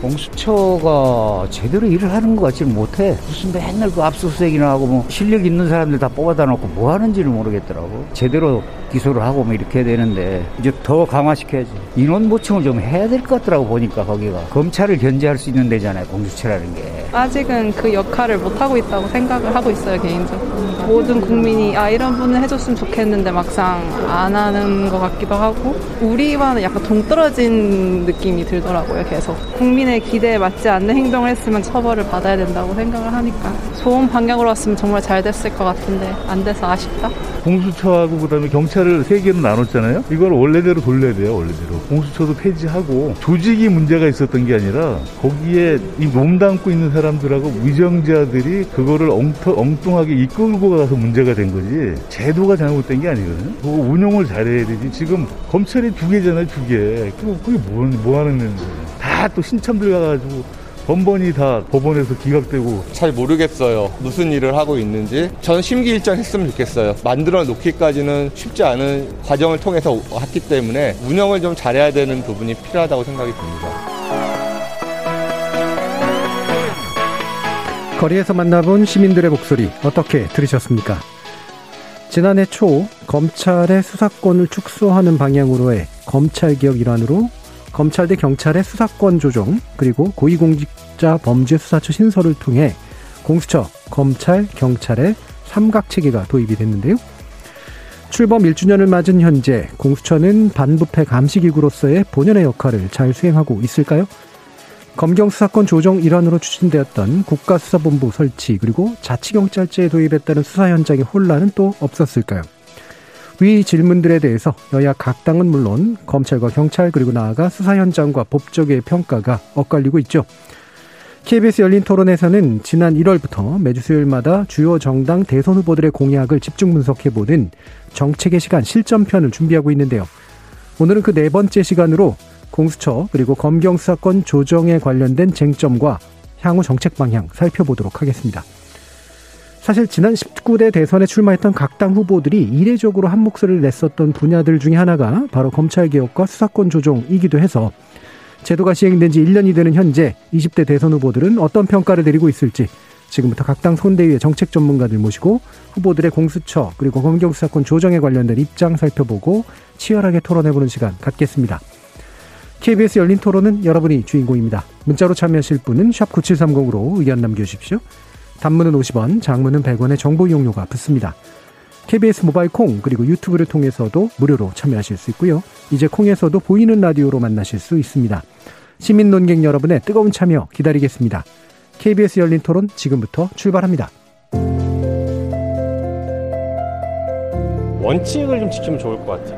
공수처가 제대로 일을 하는 것 같지는 못해. 무슨 맨날 그 압수수색이나 하고 뭐 실력 있는 사람들 다 뽑아다 놓고 뭐 하는지를 모르겠더라고. 제대로 기소를 하고 뭐 이렇게 되는데 이제 더 강화시켜야지. 인원 보충을 좀 해야 될 것 같더라고 보니까 거기가. 검찰을 견제할 수 있는 데잖아요. 공수처라는 게. 아직은 그 역할을 못 하고 있다고 생각을 하고 있어요, 개인적으로. 모든 국민이 아, 이런 분을 해줬으면 좋겠는데 막상 안 하는 것 같기도 하고 우리와는 약간 동떨어진 느낌이 들더라고요, 계속. 국민 의 기대에 맞지 않는 행동을 했으면 처벌을 받아야 된다고 생각을 하니까 좋은 방향으로 왔으면 정말 잘 됐을 것 같은데 안 돼서 아쉽다. 공수처하고 그다음에 경찰을 세 개로 나눴잖아요. 이걸 원래대로 돌려야 돼요, 원래대로. 공수처도 폐지하고 조직이 문제가 있었던 게 아니라 거기에 이 몸담고 있는 사람들하고 위정자들이 그거를 엉터, 엉뚱하게 이끌고 가서 문제가 된 거지. 제도가 잘못된 게 아니거든요. 그거 운영을 잘해야 되지. 지금 검찰이 두 개잖아요, 두 개. 그게 뭐, 뭐 하는 건데. 다또 신참 들어가가지고 번번이 다 법원에서 기각되고 잘 모르겠어요. 무슨 일을 하고 있는지. 저는 심기일전했으면 좋겠어요. 만들어 놓기까지는 쉽지 않은 과정을 통해서 왔기 때문에 운영을 좀 잘해야 되는 부분이 필요하다고 생각이 듭니다. 거리에서 만나본 시민들의 목소리 어떻게 들으셨습니까? 지난해 초 검찰의 수사권을 축소하는 방향으로의 검찰개혁 일환으로 검찰 대 경찰의 수사권 조정 그리고 고위공직자 범죄수사처 신설을 통해 공수처, 검찰, 경찰의 삼각체계가 도입이 됐는데요. 출범 1주년을 맞은 현재 공수처는 반부패 감시기구로서의 본연의 역할을 잘 수행하고 있을까요? 검경 수사권 조정 일환으로 추진되었던 국가수사본부 설치 그리고 자치경찰제에 도입에 따른 수사 현장의 혼란은 또 없었을까요? 위 질문들에 대해서 여야 각 당은 물론 검찰과 경찰 그리고 나아가 수사 현장과 법조계의 평가가 엇갈리고 있죠. KBS 열린 토론에서는 지난 1월부터 매주 수요일마다 주요 정당 대선 후보들의 공약을 집중 분석해보는 정책의 시간 실전편을 준비하고 있는데요. 오늘은 그 네 번째 시간으로 공수처 그리고 검경 수사권 조정에 관련된 쟁점과 향후 정책 방향 살펴보도록 하겠습니다. 사실 지난 19대 대선에 출마했던 각 당 후보들이 이례적으로 한 목소리를 냈었던 분야들 중에 하나가 바로 검찰개혁과 수사권 조정이기도 해서 제도가 시행된 지 1년이 되는 현재 20대 대선 후보들은 어떤 평가를 내리고 있을지 지금부터 각당 손대위의 정책 전문가들 모시고 후보들의 공수처 그리고 검경 수사권 조정에 관련된 입장 살펴보고 치열하게 토론해보는 시간 갖겠습니다. KBS 열린 토론은 여러분이 주인공입니다. 문자로 참여하실 분은 9730으로 의견 남겨주십시오. 단문은 50원, 장문은 100원의 정보 이용료가 붙습니다. KBS 모바일 콩 그리고 유튜브를 통해서도 무료로 참여하실 수 있고요. 이제 콩에서도 보이는 라디오로 만나실 수 있습니다. 시민 논객 여러분의 뜨거운 참여 기다리겠습니다. KBS 열린 토론 지금부터 출발합니다. 원칙을 좀 지키면 좋을 것 같아요.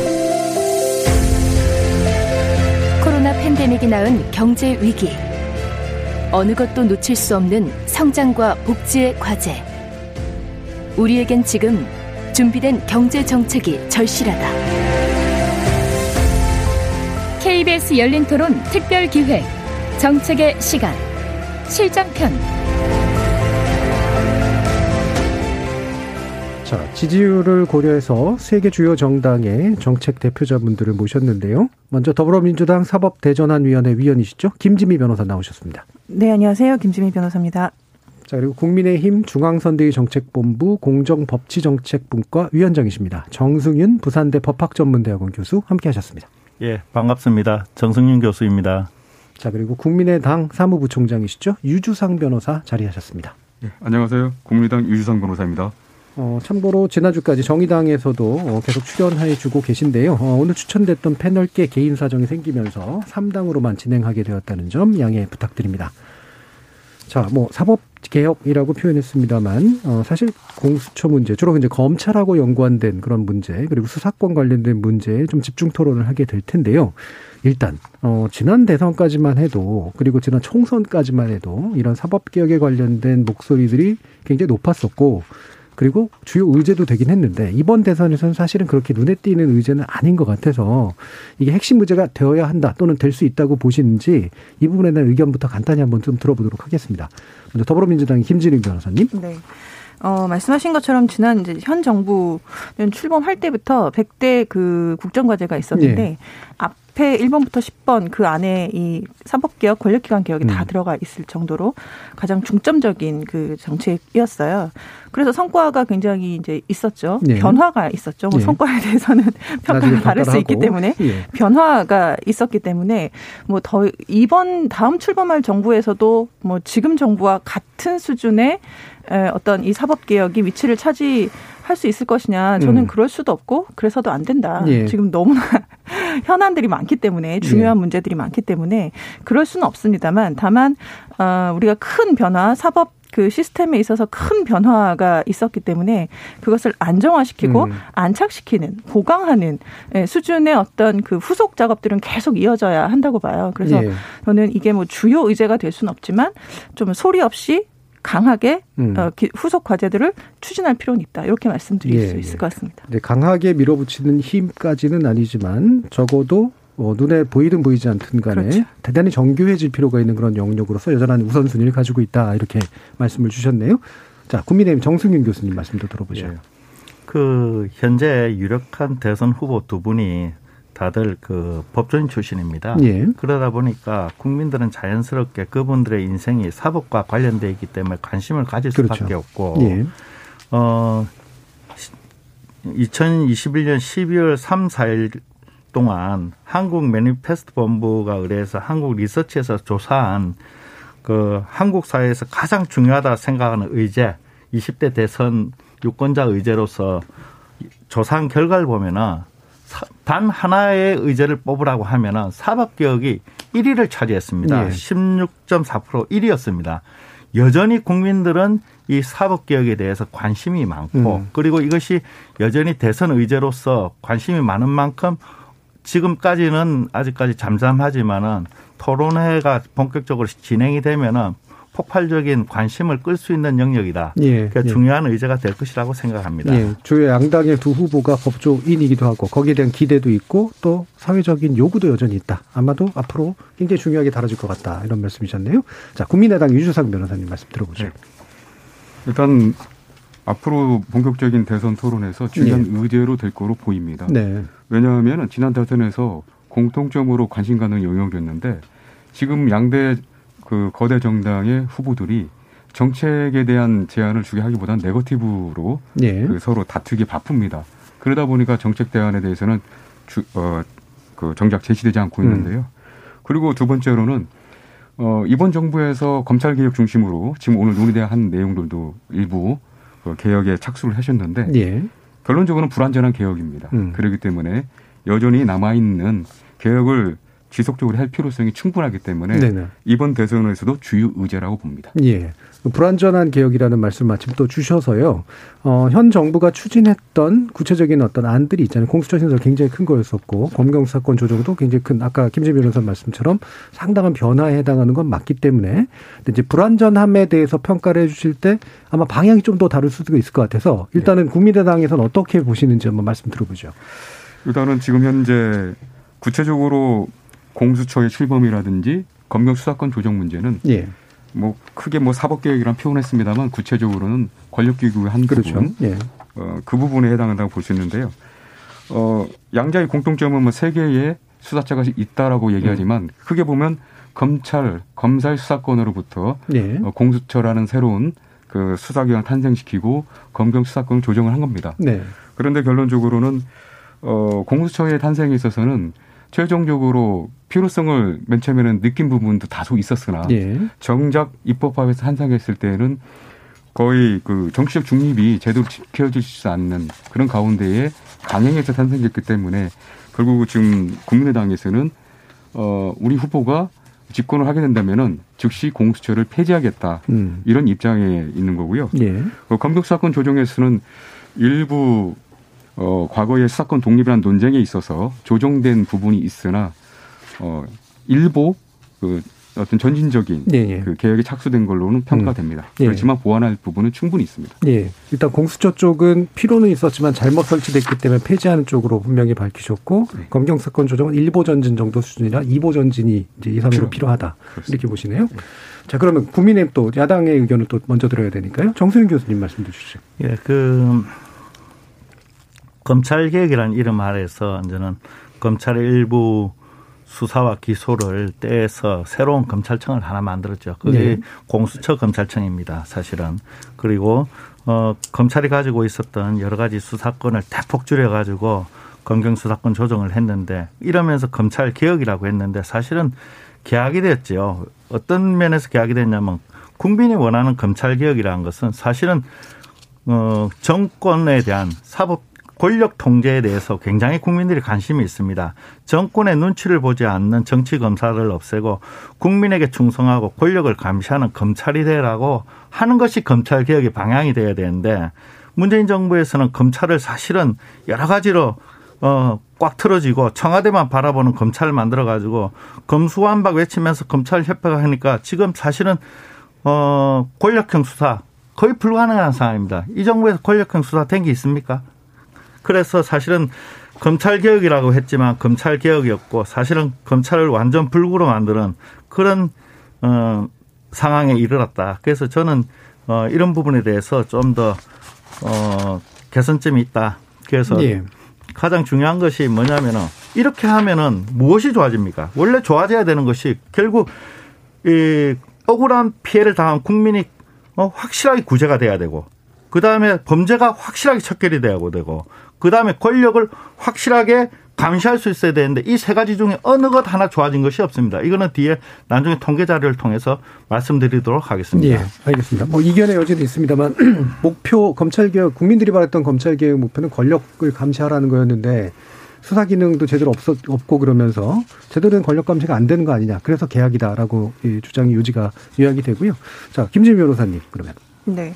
팬데믹이 낳은 경제 위기. 어느 것도 놓칠 수 없는 성장과 복지의 과제. 우리에겐 지금 준비된 경제 정책이 절실하다. KBS 열린 토론 특별 기획 정책의 시간 실전편. 자, 지지율을 고려해서 세계 주요 정당의 정책 대표자분들을 모셨는데요. 먼저 더불어민주당 사법대전환위원회 위원이시죠? 김지미 변호사 나오셨습니다. 네, 안녕하세요. 김지미 변호사입니다. 자, 그리고 국민의힘 중앙선대위 정책본부 공정법치정책분과 위원장이십니다. 정승윤 부산대 법학전문대학원 교수 함께 하셨습니다. 예, 반갑습니다. 정승윤 교수입니다. 자, 그리고 국민의당 사무부총장이시죠? 유주상 변호사 자리하셨습니다. 예, 안녕하세요. 국민의당 유주상 변호사입니다. 어, 참고로 지난주까지 정의당에서도 어, 계속 출연해 주고 계신데요. 어, 오늘 추천됐던 패널께 개인 사정이 생기면서 3당으로만 진행하게 되었다는 점 양해 부탁드립니다. 자, 뭐 사법 개혁이라고 표현했습니다만 어, 사실 공수처 문제 주로 이제 검찰하고 연관된 그런 문제 그리고 수사권 관련된 문제에 좀 집중 토론을 하게 될 텐데요. 일단 어 지난 대선까지만 해도 그리고 지난 총선까지만 해도 이런 사법 개혁에 관련된 목소리들이 굉장히 높았었고 그리고 주요 의제도 되긴 했는데 이번 대선에서는 사실은 그렇게 눈에 띄는 의제는 아닌 것 같아서 이게 핵심 문제가 되어야 한다 또는 될 수 있다고 보시는지 이 부분에 대한 의견부터 간단히 한번 좀 들어보도록 하겠습니다. 먼저 더불어민주당의 김진웅 변호사님. 네. 어, 말씀하신 것처럼 지난 이제 현 정부는 출범할 때부터 100대 그 국정과제가 있었는데 예. 앞 에 1번부터 10번 그 안에 이 사법개혁, 권력기관 개혁이 다 음. 들어가 있을 정도로 가장 중점적인 그 정책이었어요. 그래서 성과가 굉장히 이제 있었죠. 예. 변화가 있었죠. 뭐 예. 성과에 대해서는 평가가 나중에 다를 수 평가를 있기. 때문에 예. 변화가 있었기 때문에 뭐 더 이번 다음 출범할 정부에서도 뭐 지금 정부와 같은 수준의 에, 어떤 이 사법 개혁이 위치를 차지 할 수 있을 것이냐 저는 음. 그럴 수도 없고 그래서도 안 된다. 예. 지금 너무나 현안들이 많기 때문에 중요한 문제들이 많기 때문에 그럴 수는 없습니다만 다만 어, 우리가 큰 변화 사법 그 시스템에 있어서 큰 변화가 있었기 때문에 그것을 안정화시키고 음. 안착시키는 보강하는 예, 수준의 어떤 그 후속 작업들은 계속 이어져야 한다고 봐요. 그래서 예. 저는 이게 뭐 주요 의제가 될 수는 없지만 좀 소리 없이 강하게 음. 어, 기- 후속 과제들을 추진할 필요는 있다. 이렇게 말씀드릴 예, 수 있을 예. 것 같습니다. 이제 강하게 밀어붙이는 힘까지는 아니지만 적어도 어, 눈에 보이든 보이지 않든 간에 그렇죠. 대단히 정교해질 필요가 있는 그런 영역으로서 여전한 우선순위를 가지고 있다 이렇게 말씀을 주셨네요. 자 국민의힘 정승윤 교수님 말씀도 들어보죠. 그 현재 유력한 대선 후보 두 분이 다들 그 법조인 출신입니다. 예. 그러다 보니까 국민들은 자연스럽게 그분들의 인생이 사법과 관련돼 있기 때문에 관심을 가질 그렇죠. 수밖에 없고 예. 어 2021년 12월 3, 4일 동안 한국 매니페스트 본부가 의뢰해서 한국 리서치에서 조사한 그 한국 사회에서 가장 중요하다 생각하는 의제 20대 대선 유권자 의제로서 조사한 결과를 보면은 사- 단 하나의 의제를 뽑으라고 하면은 사법개혁이 1위를 차지했습니다. 예. 16.4% 1위였습니다. 여전히 국민들은 이 사법개혁에 대해서 관심이 많고 음. 그리고 이것이 여전히 대선 의제로서 관심이 많은 만큼 지금까지는 아직까지 잠잠하지만은 토론회가 본격적으로 진행이 되면은 폭발적인 관심을 끌 수 있는 영역이다. 예, 그러니까 예. 중요한 의제가 될 것이라고 생각합니다. 예, 주요 양당의 두 후보가 법조인이기도 하고 거기에 대한 기대도 있고 또 사회적인 요구도 여전히 있다. 아마도 앞으로 굉장히 중요하게 다뤄질 것 같다. 이런 말씀이셨네요. 자, 국민의당 유주상 변호사님 말씀 들어보죠. 일단 앞으로 본격적인 대선 토론에서 중요한 의제로 될 거로 보입니다. 네. 왜냐하면 지난 대선에서 공통점으로 관심 가는 영역이었는데 지금 양대 그 거대 정당의 후보들이 정책에 대한 제안을 주게 하기보다는 네거티브로 예. 그 서로 다투기 바쁩니다. 그러다 보니까 정책 대안에 대해서는 주, 어, 그 정작 제시되지 않고 있는데요. 그리고 두 번째로는 어, 이번 정부에서 검찰 개혁 중심으로 지금 오늘 논의한 내용들도 일부 그 개혁에 착수를 하셨는데 예. 결론적으로는 불완전한 개혁입니다. 음. 그렇기 때문에 여전히 남아 있는 개혁을 지속적으로 할 필요성이 충분하기 때문에 네네. 이번 대선에서도 주요 의제라고 봅니다. 예. 불완전한 개혁이라는 말씀 마침 또 주셔서요. 어, 현 정부가 추진했던 구체적인 어떤 안들이 있잖아요. 공수처 신설 굉장히 큰 거였었고, 검경 사건 조정도 굉장히 큰, 아까 김재 변호사 말씀처럼 상당한 변화에 해당하는 건 맞기 때문에, 근데 이제 불완전함에 대해서 평가를 해 주실 때 아마 방향이 좀 더 다를 수도 있을 것 같아서, 일단은 국민의당에서는 어떻게 보시는지 한번 말씀 들어보죠. 일단은 지금 현재 구체적으로 공수처의 출범이라든지 검경 수사권 조정 문제는 예. 뭐 크게 뭐 사법개혁이란 표현했습니다만 구체적으로는 권력기구의 한 그렇죠. 부분, 예. 어, 그 부분에 해당한다고 볼 수 있는데요. 어, 양자의 공통점은 뭐 세 개의 수사자가 있다라고 얘기하지만 크게 보면 검찰, 검사의 수사권으로부터 예. 어, 공수처라는 새로운 그 수사기관 탄생시키고 검경 수사권을 조정을 한 겁니다. 네. 그런데 결론적으로는 어, 공수처의 탄생에 있어서는 최종적으로 필요성을 맨 처음에는 느낀 부분도 다소 있었으나 예. 정작 입법화에서 탄생했을 때는 거의 그 정치적 중립이 제대로 지켜지지 않는 그런 가운데에 강행해서 탄생했기 때문에 결국 지금 국민의당에서는 어 우리 후보가 집권을 하게 된다면은 즉시 공수처를 폐지하겠다 음. 이런 입장에 있는 거고요. 예. 어, 검경 수사권 조정에서는 일부 어, 과거의 수사권 독립이라는 논쟁에 있어서 조정된 부분이 있으나 어, 일부 그 어떤 전진적인 예, 예. 그 개혁이 착수된 걸로는 평가됩니다. 예. 그렇지만 보완할 부분은 충분히 있습니다. 예. 일단 공수처 쪽은 필요는 있었지만 잘못 설치됐기 때문에 폐지하는 쪽으로 분명히 밝히셨고 네. 검경 사건 조정은 1보 전진 정도 수준이라 2보 전진이 이제 예상으로 그렇죠. 필요하다. 이렇게 보시네요. 네. 자, 그러면 국민의힘 또 야당의 의견을 또 먼저 들어야 되니까요. 정수영 교수님 말씀 해 주시죠. 예, 그 검찰 개혁이라는 이름 아래서 이제는 검찰의 일부 수사와 기소를 떼서 새로운 검찰청을 하나 만들었죠. 그게 네. 공수처 검찰청입니다. 사실은 그리고 어 검찰이 가지고 있었던 여러 가지 수사권을 대폭 줄여 가지고 검경 수사권 조정을 했는데 이러면서 검찰 개혁이라고 했는데 사실은 계약이 됐죠. 어떤 면에서 계약이 됐냐면 국민이 원하는 검찰 개혁이라는 것은 사실은 어 정권에 대한 사법 권력 통제에 대해서 굉장히 국민들이 관심이 있습니다. 정권의 눈치를 보지 않는 정치 검사를 없애고 국민에게 충성하고 권력을 감시하는 검찰이 되라고 하는 것이 검찰 개혁의 방향이 돼야 되는데 문재인 정부에서는 검찰을 사실은 여러 가지로 어꽉 틀어지고 청와대만 바라보는 검찰을 만들어 가지고 검수완박 외치면서 검찰 협회가 하니까 지금 사실은 어 권력형 수사 거의 불가능한 상황입니다. 이 정부에서 권력형 수사 된 게 있습니까? 그래서 사실은 검찰 개혁이라고 했지만 검찰 개혁이었고 사실은 검찰을 완전 불구로 만드는 그런 어 상황에 이르렀다. 그래서 저는 어 이런 부분에 대해서 좀 더 어 개선점이 있다. 그래서 예. 가장 중요한 것이 뭐냐면은 이렇게 하면은 무엇이 좋아집니까? 원래 좋아져야 되는 것이 결국 이 억울한 피해를 당한 국민이 어, 확실하게 구제가 돼야 되고 그 다음에 범죄가 확실하게 척결이 돼야 되고 그 다음에 권력을 확실하게 감시할 수 있어야 되는데 이 세 가지 중에 어느 것 하나 좋아진 것이 없습니다. 이거는 뒤에 나중에 통계 자료를 통해서 말씀드리도록 하겠습니다. 예, 알겠습니다. 뭐 이견의 여지도 있습니다만 목표 검찰 개혁 국민들이 바랬던 검찰 개혁 목표는 권력을 감시하라는 거였는데 수사 기능도 제대로 없었, 없고 그러면서 제대로 된 권력 감시가 안 되는 거 아니냐. 그래서 개혁이다라고 이 주장이 요지가 요약이 되고요. 자, 김진 변호사님 그러면. 네.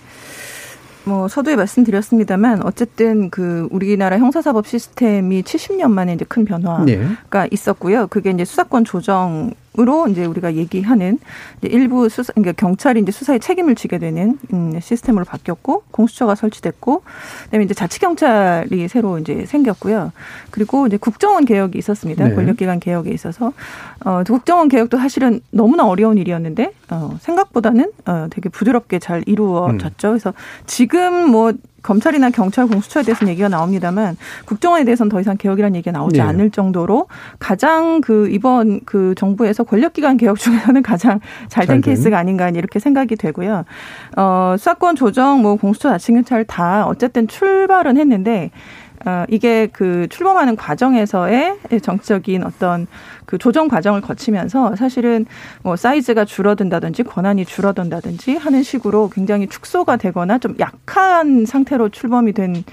뭐 서두에 말씀드렸습니다만 어쨌든 그 우리나라 형사사법 시스템이 70년 만에 이제 큰 변화가 네. 있었고요. 그게 이제 수사권 조정 으로 이제 우리가 얘기하는 이제 일부 수사 그러니까 경찰이 이제 수사에 책임을 지게 되는 음, 시스템으로 바뀌었고 공수처가 설치됐고 그다음에 이제 자치 경찰이 새로 이제 생겼고요. 그리고 이제 국정원 개혁이 있었습니다. 네. 권력기관 개혁에 있어서 어 국정원 개혁도 사실은 너무나 어려운 일이었는데 어 생각보다는 어 되게 부드럽게 잘 이루어졌죠. 그래서 지금 뭐 검찰이나 경찰 공수처에 대해서는 얘기가 나옵니다만 국정원에 대해서는 더 이상 개혁이라는 얘기가 나오지 네. 않을 정도로 가장 그 이번 그 정부에서 권력기관 개혁 중에서는 가장 잘잘 된. 케이스가 아닌가 이렇게 생각이 되고요. 어, 수사권 조정, 뭐 공수처 자치경찰 다 어쨌든 출발은 했는데 어, 이게 그 출범하는 과정에서의 정치적인 어떤 그 조정 과정을 거치면서 사실은 뭐 사이즈가 줄어든다든지 권한이 줄어든다든지 하는 식으로 굉장히 축소가 되거나 좀 약한 상태로 출범이 된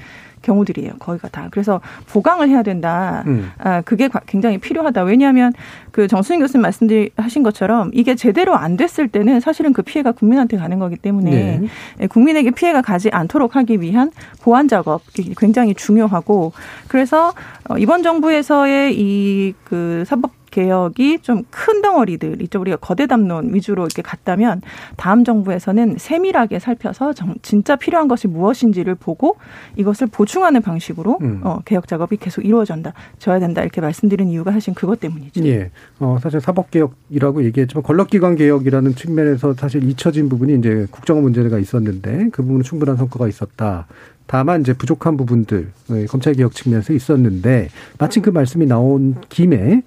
경우들이에요. 거의가 다. 그래서 보강을 해야 된다. 음. 아, 그게 과- 굉장히 필요하다. 왜냐하면 그 정수인 교수님 말씀하신 것처럼 이게 제대로 안 됐을 때는 사실은 그 피해가 국민한테 가는 거기 때문에 네. 예, 국민에게 피해가 가지 않도록 하기 위한 보완 작업이 굉장히 중요하고 그래서 어, 이번 정부에서의 이 그 사법 개혁이 좀 큰 덩어리들 이쪽 우리가 거대 담론 위주로 이렇게 갔다면 다음 정부에서는 세밀하게 살펴서 정- 진짜 필요한 것이 무엇인지를 보고 이것을 보충하는 방식으로 음. 어, 개혁 작업이 계속 이루어진다, 져야 된다 이렇게 말씀드린 이유가 사실 그것 때문이죠. 예. 어, 사실 사법 개혁이라고 얘기했지만 권력기관 개혁이라는 측면에서 사실 잊혀진 부분이 이제 국정원 문제가 있었는데 그 부분은 충분한 성과가 있었다. 다만 이제 부족한 부분들 예, 검찰 개혁 측면에서 있었는데 마침 그 말씀이 나온 김에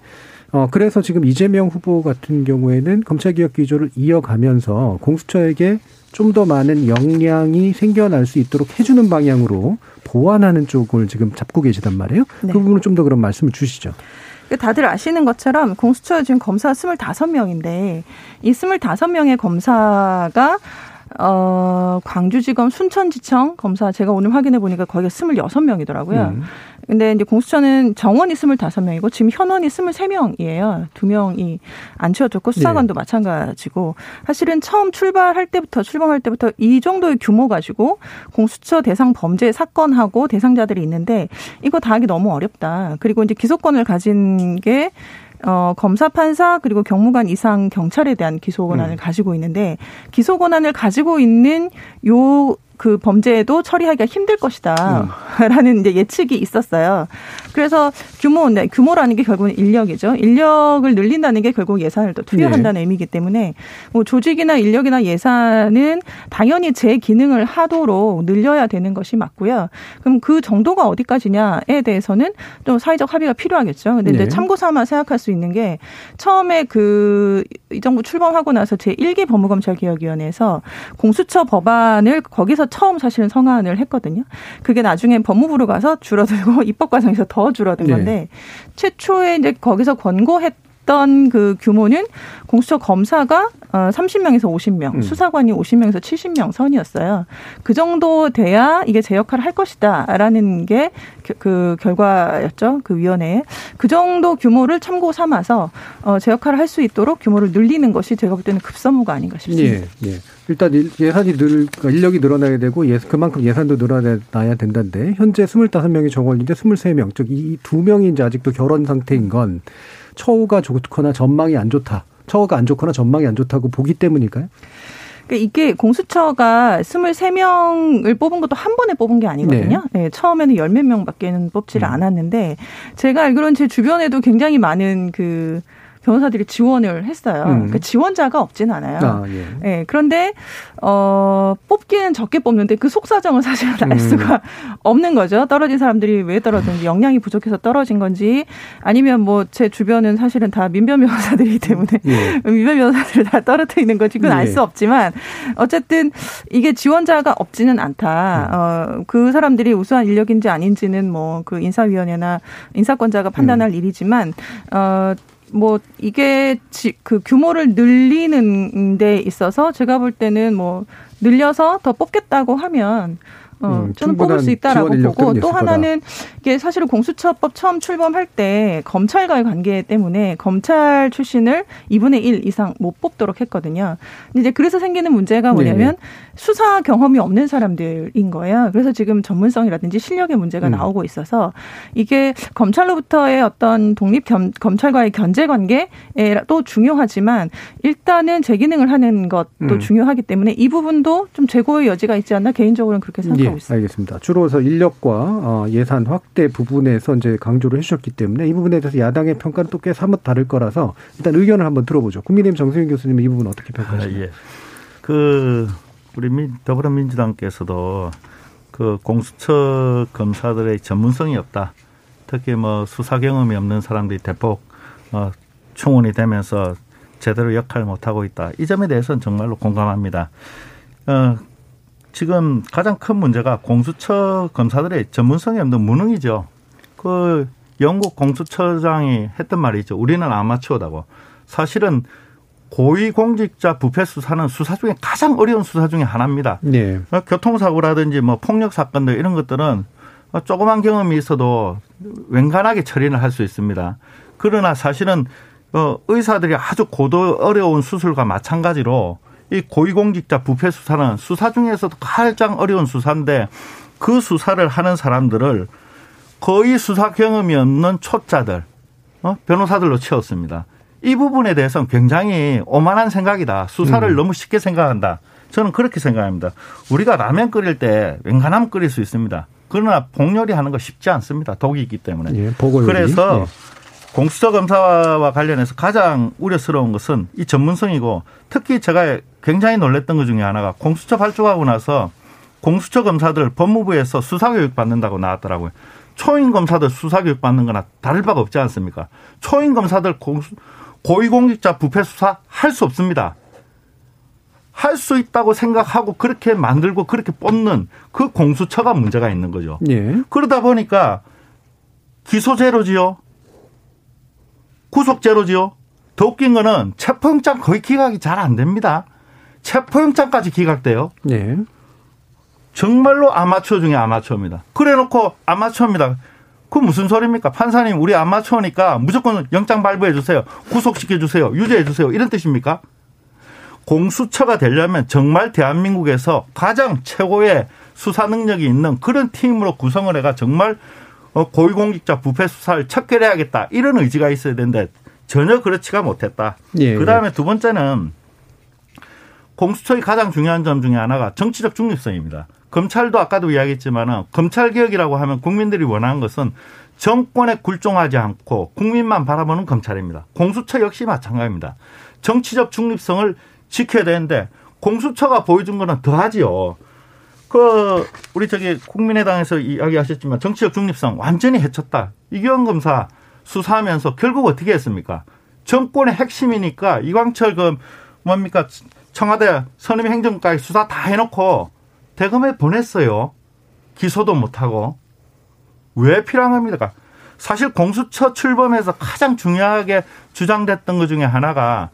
어, 그래서 지금 이재명 후보 같은 경우에는 검찰개혁 기조를 이어가면서 공수처에게 좀 더 많은 역량이 생겨날 수 있도록 해주는 방향으로 보완하는 쪽을 지금 잡고 계시단 말이에요. 네. 그 부분을 좀더 그럼 말씀을 주시죠. 그 다들 아시는 것처럼 공수처 지금 검사 25명인데 이 25명의 검사가 어, 광주지검 순천지청 검사 제가 오늘 확인해 보니까 거기가 26명이더라고요. 음. 근데 이제 공수처는 정원이 25명이고 지금 현원이 23명이에요. 두 명이 안 채워졌고 수사관도 네. 마찬가지고 사실은 처음 출발할 때부터 출범할 때부터 이 정도의 규모 가지고 공수처 대상 범죄 사건하고 대상자들이 있는데 이거 다 하기 너무 어렵다. 그리고 이제 기소권을 가진 게 어, 검사, 판사, 그리고 경무관 이상 경찰에 대한 기소 권한을 음. 가지고 있는데, 기소 권한을 가지고 있는 요 그 범죄도 처리하기가 힘들 것이다. 음. 라는 이제 예측이 있었어요. 그래서 규모, 네, 규모라는 게 결국은 인력이죠. 인력을 늘린다는 게 결국 예산을 또 투여한다는 네. 의미이기 때문에 뭐 조직이나 인력이나 예산은 당연히 제 기능을 하도록 늘려야 되는 것이 맞고요. 그럼 그 정도가 어디까지냐에 대해서는 좀 사회적 합의가 필요하겠죠. 근데 네. 이제 참고 삼아 생각할 수 있는 게 처음에 그 이 정부 출범하고 나서 제 1기 법무검찰개혁위원회에서 공수처 법안을 거기서 처음 사실은 성안을 했거든요. 그게 나중에 법무부로 가서 줄어들고 입법 과정에서 더 줄어든 네. 건데 네. 최초에 이제 거기서 권고했 했던 그 규모는 공수처 검사가 30명에서 어, 50명, 음. 수사관이 50명에서 70명 선이었어요. 그 정도 돼야 이게 제 역할을 할 것이다라는 게 그 결과였죠. 그 위원회에. 그 정도 규모를 참고 삼아서 어, 제 역할을 할 수 있도록 규모를 늘리는 것이 제가 볼 때는 급선무가 아닌가 싶습니다. 예, 예. 일단 예산이 늘 그러니까 인력이 늘어나야 되고 예, 그만큼 예산도 늘어나야 된다는데 현재 25명이 정원인데 23명 즉 이 두 명이 이제 아직도 결혼 상태인 건 처우가 좋거나 전망이 안 좋다. 처우가 안 좋거나 전망이 안 좋다고 보기 때문일까요? 그러니까 이게 공수처가 23명을 뽑은 것도 한 번에 뽑은 게 아니거든요. 네. 네 처음에는 열 몇 명밖에는 뽑지를 음. 않았는데 제가 알기로는 제 주변에도 굉장히 많은 그 변호사들이 지원을 했어요. 음. 그러니까 지원자가 없진 않아요. 아, 예. 네, 그런데 어 뽑기는 적게 뽑는데 그 속사정을 사실은 알 음. 수가 없는 거죠. 떨어진 사람들이 왜 떨어졌는지 역량이 부족해서 떨어진 건지 아니면 뭐 제 주변은 사실은 다 민변 변호사들이기 때문에 예. 민변 변호사들을 다 떨어뜨리는 건지 그건 예. 알수 없지만 어쨌든 이게 지원자가 없지는 않다. 음. 어, 그 사람들이 우수한 인력인지 아닌지는 뭐 그 인사위원회나 인사권자가 판단할 음. 일이지만 어. 뭐 이게 지, 그 규모를 늘리는 데 있어서 제가 볼 때는 뭐 늘려서 더 뽑겠다고 하면 어, 음, 저는 뽑을 수 있다라고 보고 또 하나는 이게 사실은 공수처법 처음 출범할 때 검찰과의 관계 때문에 검찰 출신을 2분의 1 이상 못 뽑도록 했거든요. 근데 이제 그래서 생기는 문제가 뭐냐면 네네. 수사 경험이 없는 사람들인 거예요. 그래서 지금 전문성이라든지 실력의 문제가 음. 나오고 있어서 이게 검찰로부터의 어떤 독립 겸, 검찰과의 견제 관계도 중요하지만 일단은 제 기능을 하는 것도 음. 중요하기 때문에 이 부분도 좀 재고의 여지가 있지 않나 개인적으로는 그렇게 생각 하고 예, 있습니다. 알겠습니다. 주로서 인력과 어, 예산 확대 부분에서 이제 강조를 해주셨기 때문에 이 부분에 대해서 야당의 평가는 또 꽤 사뭇 다를 거라서 일단 의견을 한번 들어보죠. 국민의힘 정세윤 교수님 이 부분 어떻게 평가하십니까? 아, 예. 그 우리 민, 더불어민주당께서도 그 공수처 검사들의 전문성이 없다. 특히 뭐 수사 경험이 없는 사람들이 대폭 어, 충원이 되면서 제대로 역할을 못하고 있다. 이 점에 대해서는 정말로 공감합니다. 어, 지금 가장 큰 문제가 공수처 검사들의 전문성이 없는 무능이죠. 그 영국 공수처장이 했던 말이 있죠. 우리는 아마추어다고. 사실은 고위공직자 부패 수사는 수사 중에 가장 어려운 수사 중에 하나입니다. 네. 어, 교통사고라든지 뭐 폭력 사건들 이런 것들은 조그만 경험이 있어도 웬간하게 처리를 할 수 있습니다. 그러나 사실은 어, 의사들이 아주 고도 어려운 수술과 마찬가지로 이 고위공직자 부패 수사는 수사 중에서도 가장 어려운 수사인데 그 수사를 하는 사람들을 거의 수사 경험이 없는 초짜들, 어? 변호사들로 채웠습니다. 이 부분에 대해서는 굉장히 오만한 생각이다. 수사를 음. 너무 쉽게 생각한다. 저는 그렇게 생각합니다. 우리가 라면 끓일 때 웬간하면 끓일 수 있습니다. 그러나 복요리 하는 거 쉽지 않습니다. 독이 있기 때문에. 예, 그래서 예. 공수처 검사와 관련해서 가장 우려스러운 것은 이 전문성이고 특히 제가 굉장히 놀랬던 것 중에 하나가 공수처 발족하고 나서 공수처 검사들 법무부에서 수사교육 받는다고 나왔더라고요. 초임 검사들 수사교육 받는 거나 다를 바가 없지 않습니까? 초임 검사들 공수, 고위공직자 부패 수사 할 수 없습니다. 할 수 있다고 생각하고 그렇게 만들고 그렇게 뽑는 그 공수처가 문제가 있는 거죠. 예. 그러다 보니까 기소제로지요. 구속제로지요. 더 웃긴 거는 체포영장 거의 기각이 잘 안 됩니다. 체포영장까지 기각돼요. 예. 정말로 아마추어 중에 아마추어입니다. 그래 놓고 아마추어입니다. 그 무슨 소리입니까? 판사님 우리 안 맞춰오니까 무조건 영장 발부해 주세요. 구속시켜 주세요. 유죄해 주세요. 이런 뜻입니까? 공수처가 되려면 정말 대한민국에서 가장 최고의 수사 능력이 있는 그런 팀으로 구성을 해가 정말 어, 고위공직자 부패 수사를 척결해야겠다 이런 의지가 있어야 되는데 전혀 그렇지가 못했다. 예. 그 다음에 두 번째는 공수처의 가장 중요한 점 중에 하나가 정치적 중립성입니다. 검찰도 아까도 이야기했지만은 검찰 개혁이라고 하면 국민들이 원하는 것은 정권에 굴종하지 않고 국민만 바라보는 검찰입니다. 공수처 역시 마찬가지입니다. 정치적 중립성을 지켜야 되는데 공수처가 보여준 거는 더하지요. 그 우리 저기 국민의당에서 이야기하셨지만 정치적 중립성 완전히 해쳤다. 이기원 검사 수사하면서 결국 어떻게 했습니까? 정권의 핵심이니까 이광철 그 뭡니까 청와대 선임 행정까지 수사 다 해놓고 대검에 보냈어요. 기소도 못하고 왜 필요한 겁니까? 사실 공수처 출범에서 가장 중요하게 주장됐던 것 중에 하나가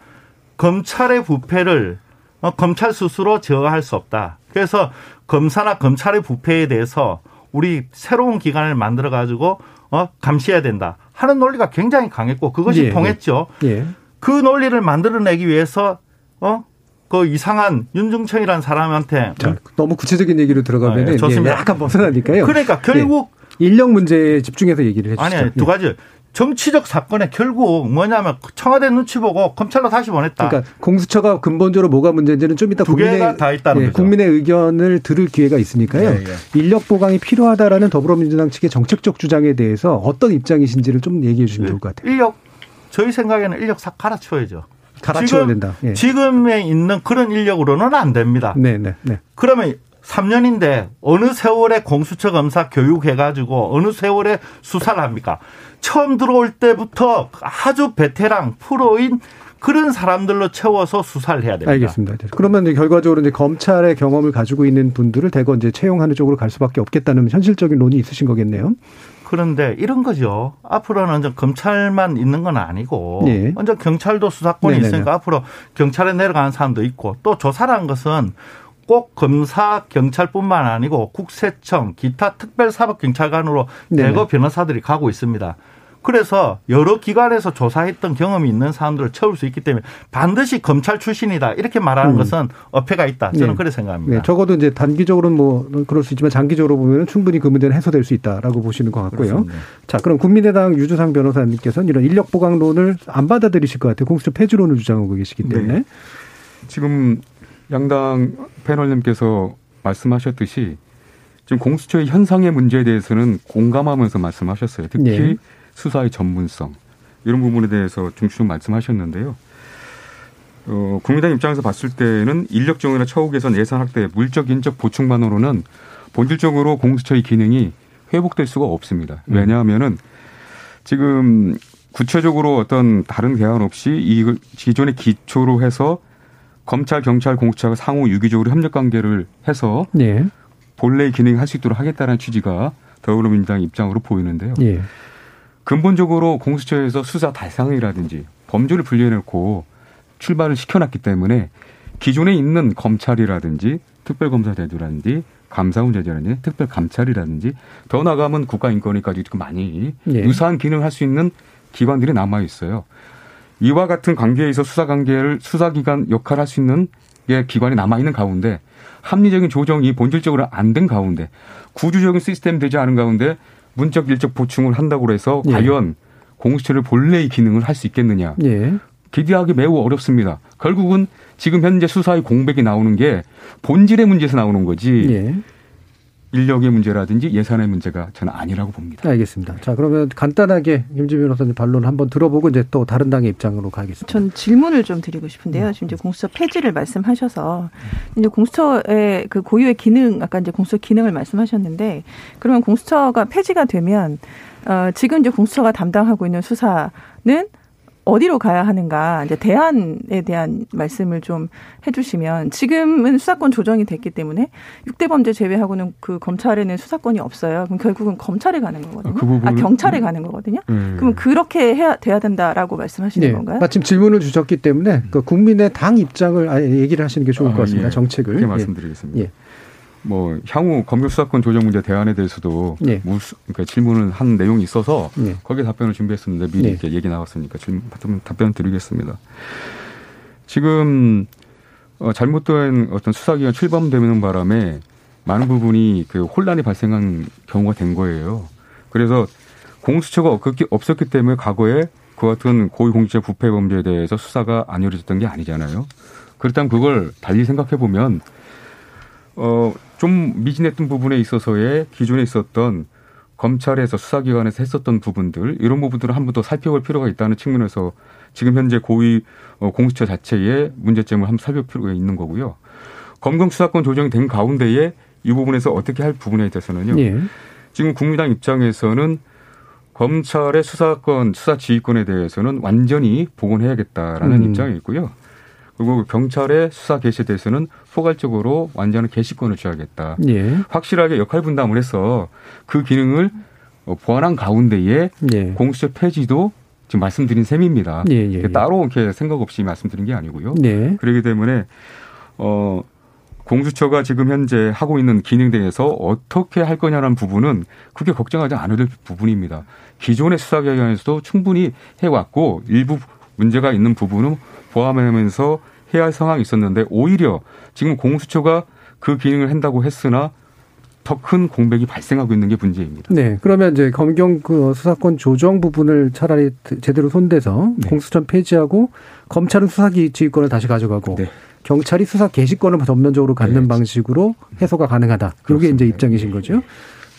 검찰의 부패를 어, 검찰 스스로 제어할 수 없다. 그래서 검사나 검찰의 부패에 대해서 우리 새로운 기관을 만들어 가지고 어 감시해야 된다 하는 논리가 굉장히 강했고 그것이 예, 통했죠. 예. 그 논리를 만들어내기 위해서 어 그 이상한 윤중천이라는 사람한테 자, 너무 구체적인 얘기로 들어가면 아, 예, 은 좋습니다. 약간 벗어나니까요. 그러니까 결국 예. 인력 문제에 집중해서 얘기를 해주시죠. 아니, 두 가지. 정치적 사건에 결국 뭐냐면 청와대 눈치 보고 검찰로 다시 보냈다. 그러니까 공수처가 근본적으로 뭐가 문제인지는 좀 이따 두 국민의 다 있다는 예, 거죠. 국민의 의견을 들을 기회가 있으니까요. 예, 예. 인력 보강이 필요하다라는 더불어민주당 측의 정책적 주장에 대해서 어떤 입장이신지를 좀 얘기해 주시면 좋을 것 같아요. 인력 저희 생각에는 인력 싹 갈아치워야죠. 갈아치워야 지금, 된다. 예. 지금 에 있는 그런 인력으로는 안 됩니다. 네, 네, 네. 그러면 3년인데 어느 세월에 공수처 검사 교육해가지고 어느 세월에 수사를 합니까? 처음 들어올 때부터 아주 베테랑 프로인 그런 사람들로 채워서 수사를 해야 됩니다. 알겠습니다. 그러면 이제 결과적으로 이제 검찰의 경험을 가지고 있는 분들을 대거 이제 채용하는 쪽으로 갈 수밖에 없겠다는 현실적인 논이 있으신 거겠네요. 그런데 이런 거죠. 앞으로는 완전 검찰만 있는 건 아니고 예. 완전 경찰도 수사권이 네네네. 있으니까 앞으로 경찰에 내려가는 사람도 있고 또 조사라는 것은 꼭 검사 경찰뿐만 아니고 국세청 기타 특별사법경찰관으로 네네. 대거 변호사들이 가고 있습니다. 그래서 여러 기관에서 조사했던 경험이 있는 사람들을 채울 수 있기 때문에 반드시 검찰 출신이다 이렇게 말하는 음. 것은 어폐가 있다. 저는 네. 그렇게 생각합니다. 네, 적어도 이제 단기적으로는 뭐 그럴 수 있지만 장기적으로 보면 충분히 그 문제는 해소될 수 있다라고 보시는 것 같고요. 그렇습니다. 자, 그럼 국민의당 유주상 변호사님께서는 이런 인력 보강론을 안 받아들이실 것 같아요. 공수처 폐지론을 주장하고 계시기 때문에. 네. 지금 양당 패널님께서 말씀하셨듯이 지금 공수처의 현상의 문제에 대해서는 공감하면서 말씀하셨어요. 특히 네. 수사의 전문성 이런 부분에 대해서 중추 말씀하셨는데요. 어, 국민당 입장에서 봤을 때는 인력 지원이나 처우 개선, 예산 확대, 물적 인적 보충만으로는 본질적으로 공수처의 기능이 회복될 수가 없습니다. 왜냐하면은 지금 구체적으로 어떤 다른 대안 없이 이 기존의 기초로 해서 검찰, 경찰, 공수처가 상호 유기적으로 협력 관계를 해서 예. 본래의 기능을 할수 있도록 하겠다는 취지가 더불어민주당 입장으로 보이는데요. 예. 근본적으로 공수처에서 수사 대상이라든지 범죄를 분리해놓고 출발을 시켜놨기 때문에 기존에 있는 검찰이라든지 특별검사 제도라든지 감사원제도라든지 특별감찰이라든지 더 나가면 국가인권위까지 많이 예. 유사한 기능을 할 수 있는 기관들이 남아 있어요. 이와 같은 관계에서 수사 관계를 수사기관 역할을 할 수 있는 게 기관이 남아 있는 가운데 합리적인 조정이 본질적으로 안 된 가운데 구조적인 시스템 되지 않은 가운데 문적 일적 보충을 한다고 해서 예. 과연 공수처를 본래의 기능을 할 수 있겠느냐 예. 기대하기 매우 어렵습니다. 결국은 지금 현재 수사의 공백이 나오는 게 본질의 문제에서 나오는 거지 예. 인력의 문제라든지 예산의 문제가 저는 아니라고 봅니다. 알겠습니다. 자, 그러면 간단하게 김지 변호사님 반론 한번 들어보고 이제 또 다른 당의 입장으로 가겠습니다. 전 질문을 좀 드리고 싶은데요. 지금 이제 공수처 폐지를 말씀하셔서 이제 공수처의 그 고유의 기능, 아까 이제 공수처 기능을 말씀하셨는데 그러면 공수처가 폐지가 되면 어, 지금 이제 공수처가 담당하고 있는 수사는 어디로 가야 하는가 이제 대안에 대한 말씀을 좀 해주시면 지금은 수사권 조정이 됐기 때문에 6대 범죄 제외하고는 그 검찰에는 수사권이 없어요. 그럼 결국은 검찰에 가는 거거든요. 아, 그 부분은- 아, 경찰에 가는 거거든요. 음. 그럼 그렇게 해야 돼야 된다라고 말씀하시는 네, 건가요? 마침 질문을 주셨기 때문에 그 국민의 당 입장을 아예 얘기를 하시는 게 좋을 아, 것 같습니다. 예. 정책을. 그렇게 예. 말씀드리겠습니다. 예. 뭐 향후 검경 수사권 조정 문제 대안에 대해서도 예. 무수, 그러니까 질문을 한 내용이 있어서 예. 거기에 답변을 준비했었는데 미리 네. 이렇게 얘기 나왔으니까 질문 답변, 답변 드리겠습니다. 지금 어, 잘못된 어떤 수사기관 출범되는 바람에 많은 부분이 그 혼란이 발생한 경우가 된 거예요. 그래서 공수처가 없었기, 없었기 때문에 과거에 그 같은 고위공직자 부패 범죄에 대해서 수사가 안 이루어졌던 게 아니잖아요. 그렇다면 그걸 달리 생각해 보면 어, 좀 미진했던 부분에 있어서의 기존에 있었던 검찰에서 수사기관에서 했었던 부분들 이런 부분들을 한 번 더 살펴볼 필요가 있다는 측면에서 지금 현재 고위 어, 공수처 자체의 문제점을 한번 살펴볼 필요가 있는 거고요. 검경 수사권 조정이 된 가운데에 이 부분에서 어떻게 할 부분에 대해서는요. 예. 지금 국민당 입장에서는 검찰의 수사권, 수사 지휘권에 대해서는 완전히 복원해야겠다라는 음. 입장이 있고요. 그리고 경찰의 수사 개시에 대해서는 포괄적으로 완전한 개시권을 줘야겠다. 예. 확실하게 역할 분담을 해서 그 기능을 어, 보완한 가운데에 예. 공수처 폐지도 지금 말씀드린 셈입니다. 예, 예, 예. 따로 이렇게 생각 없이 말씀드린 게 아니고요. 네. 그렇기 때문에 어 공수처가 지금 현재 하고 있는 기능 대해서 어떻게 할 거냐라는 부분은 그렇게 걱정하지 않아도 될 부분입니다. 기존의 수사기관에서도 충분히 해왔고 일부 문제가 있는 부분은 포함하면서 해야 할 상황이 있었는데 오히려 지금 공수처가 그 기능을 한다고 했으나 더 큰 공백이 발생하고 있는 게 문제입니다. 네. 그러면 이제 검경 그 수사권 조정 부분을 차라리 제대로 손대서 네. 공수처 폐지하고 검찰은 수사기 지휘권을 다시 가져가고 네. 경찰이 수사 개시권을 전면적으로 갖는 방식으로 해소가 가능하다. 이게 이제 입장이신 거죠.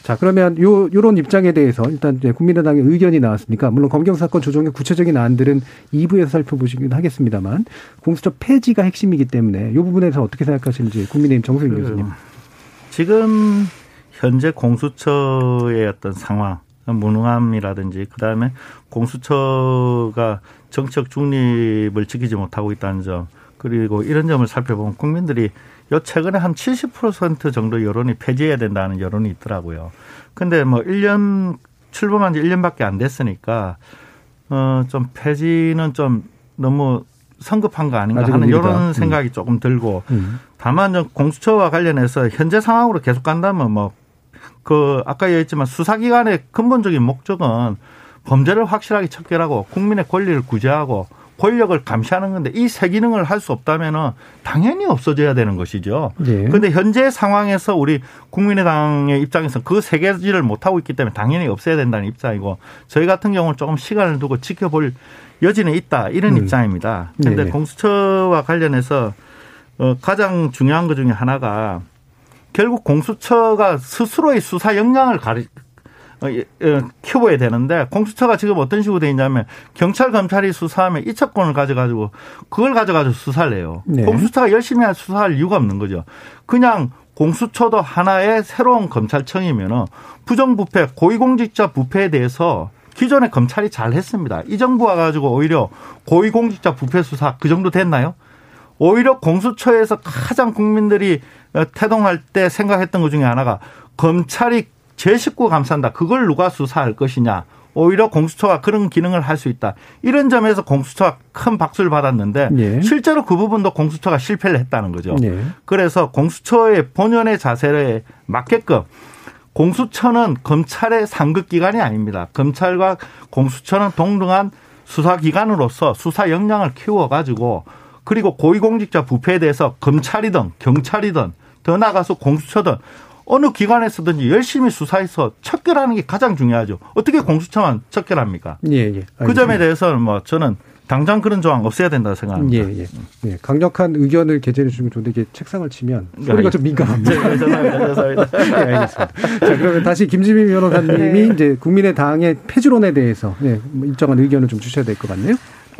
자, 그러면 요, 요런 입장에 대해서 일단 이제 국민의당의 의견이 나왔으니까, 물론 검경사건 조정의 구체적인 안들은 2부에서 살펴보시긴 하겠습니다만, 공수처 폐지가 핵심이기 때문에 요 부분에서 어떻게 생각하시는지 국민의힘 정수인 그, 교수님. 지금 현재 공수처의 어떤 상황, 무능함이라든지 그다음에 공수처가 정책 중립을 지키지 못하고 있다는 점 그리고 이런 점을 살펴보면 국민들이 요 최근에 한 70% 정도 여론이 폐지해야 된다는 여론이 있더라고요. 근데 뭐 1년 출범한 지 1년밖에 안 됐으니까 어좀 폐지는 좀 너무 성급한 거 아닌가 하는. 이런 음. 생각이 조금 들고 음. 다만 좀 공수처와 관련해서 현재 상황으로 계속 간다면 뭐 그 아까 얘기했지만 수사기관의 근본적인 목적은 범죄를 확실하게 척결하고 국민의 권리를 구제하고 권력을 감시하는 건데 이 세 기능을 할 수 없다면은 당연히 없어져야 되는 것이죠. 예. 그런데 현재 상황에서 우리 국민의당의 입장에서 그세 가지를 못 하고 있기 때문에 당연히 없애야 된다는 입장이고 저희 같은 경우는 조금 시간을 두고 지켜볼 여지는 있다 이런 음. 입장입니다. 그런데 네네. 공수처와 관련해서 어, 가장 중요한 것 중에 하나가 결국 공수처가 스스로의 수사 역량을 키워야 되는데 공수처가 지금 어떤 식으로 돼 있냐면 경찰 검찰이 수사하면 이첩권을 가져가지고 그걸 가져가지고 수사를 해요. 네. 공수처가 열심히 할 수사할 이유가 없는 거죠. 그냥 공수처도 하나의 새로운 검찰청이면은 부정부패, 고위공직자 부패에 대해서 기존의 검찰이 잘 했습니다. 이 정부 와가지고 오히려 고위공직자 부패 수사 그 정도 됐나요? 오히려 공수처에서 가장 국민들이 어, 태동할 때 생각했던 것 중에 하나가 검찰이 제 식구 감싼다. 그걸 누가 수사할 것이냐. 오히려 공수처가 그런 기능을 할 수 있다. 이런 점에서 공수처가 큰 박수를 받았는데 예. 실제로 그 부분도 공수처가 실패를 했다는 거죠. 네. 그래서 공수처의 본연의 자세에 맞게끔 공수처는 검찰의 상급 기관이 아닙니다. 검찰과 공수처는 동등한 수사 기관으로서 수사 역량을 키워 가지고 그리고 고위공직자 부패에 대해서 검찰이든 경찰이든 더 나가서 공수처든 어느 기관에서든지 열심히 수사해서 척결하는 게 가장 중요하죠. 어떻게 공수처만 척결합니까? 예, 예. 그 점에 알겠습니다. 대해서는 뭐 저는 당장 그런 조항 없애야 된다고 생각합니다. 예, 예. 예. 강력한 의견을 개진해 주시면 좋은데 이게 책상을 치면 소리가 좀 민감합니다. 네, 죄송합니다. 죄송합니다. 예, 알겠습니다. 자, 그러면 다시 김지민 변호사님이 이제 국민의당의 폐지론에 대해서 예, 뭐 일정한 의견을 좀 주셔야 될 것 같네요.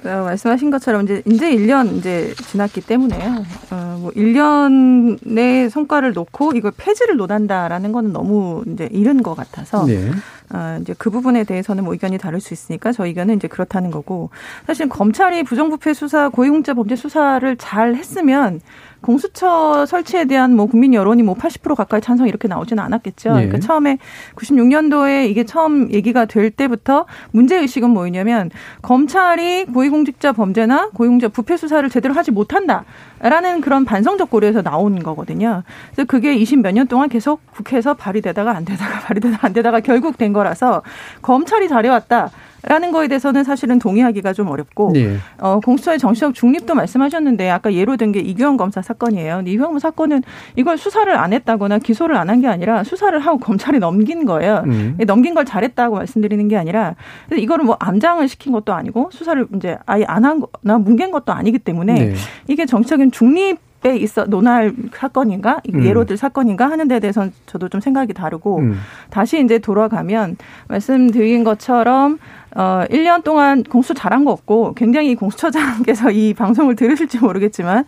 어, 말씀하신 것처럼 이제 이제 1년 이제 지났기 때문에요. 어, 뭐 1년의 성과를 놓고 이걸 폐지를 논한다라는 거는 너무 이제 이른 것 같아서 네. 어, 이제 그 부분에 대해서는 뭐 의견이 다를 수 있으니까 저희 의견은 이제 그렇다는 거고 사실 검찰이 부정부패 수사, 고위공직자 범죄 수사를 잘 했으면 공수처 설치에 대한 뭐 국민 여론이 뭐 80% 가까이 찬성 이렇게 나오지는 않았겠죠. 예. 그러니까 처음에 96년도에 이게 처음 얘기가 될 때부터 문제 의식은 뭐였냐면 검찰이 고위공직자 범죄나 고위공직자 부패 수사를 제대로 하지 못한다라는 그런 반성적 고려에서 나온 거거든요. 그래서 그게 20 몇 년 동안 계속 국회에서 발의되다가 안 되다가 발의되다가 안 되다가 결국 된 거라서 검찰이 잘해왔다. 라는 거에 대해서는 사실은 동의하기가 좀 어렵고 예. 어, 공수처의 정치적 중립도 말씀하셨는데 아까 예로 든 게 이규영 검사 사건이에요. 근데 이규영 사건은 이걸 수사를 안 했다거나 기소를 안 한 게 아니라 수사를 하고 검찰이 넘긴 거예요. 음. 넘긴 걸 잘했다고 말씀드리는 게 아니라 그래서 이거를 뭐 암장을 시킨 것도 아니고 수사를 이제 아예 안 한 거나 뭉갠 것도 아니기 때문에 네. 이게 정치적인 중립 에 있어 논할 사건인가 음. 예로 들 사건인가 하는 데에 대해서는 저도 좀 생각이 다르고 음. 다시 이제 돌아가면 말씀드린 것처럼 어 1년 동안 공수 잘한 거 없고 굉장히 이 공수처장께서 이 방송을 들으실지 모르겠지만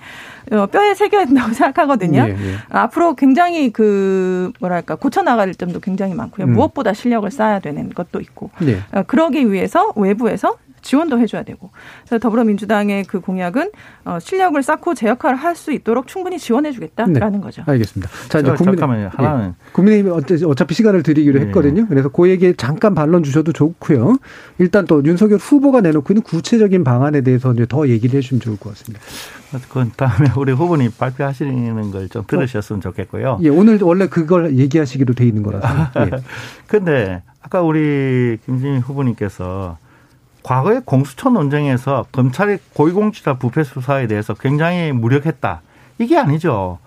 어, 뼈에 새겨야 된다고 생각하거든요. 예, 예. 앞으로 굉장히 그 뭐랄까 고쳐 나갈 점도 굉장히 많고요. 음. 무엇보다 실력을 쌓아야 되는 것도 있고 네. 어, 그러기 위해서 외부에서 지원도 해줘야 되고 그래서 더불어민주당의 그 공약은 어, 실력을 쌓고 제 역할을 할 수 있도록 충분히 지원해주겠다라는 거죠. 알겠습니다. 자, 이제 저, 국민, 잠깐만요. 하나는. 예. 국민의힘이 어차- 어차피 시간을 드리기로 예. 했거든요. 그래서 그 얘기에 잠깐 반론 주셔도 좋고요. 일단 또 윤석열 후보가 내놓고 있는 구체적인 방안에 대해서 이제 더 얘기를 해주시면 좋을 것 같습니다. 그건 다음에 우리 후보님 발표하시는 걸 좀 들으셨으면 좋겠고요. 예, 오늘 원래 그걸 얘기하시기로 돼 있는 거라서. 예. 근데 아까 우리 김진희 후보님께서 과거의 공수처 논쟁에서 검찰이 고위공직자 부패 수사에 대해서 굉장히 무력했다. 이게 아니죠.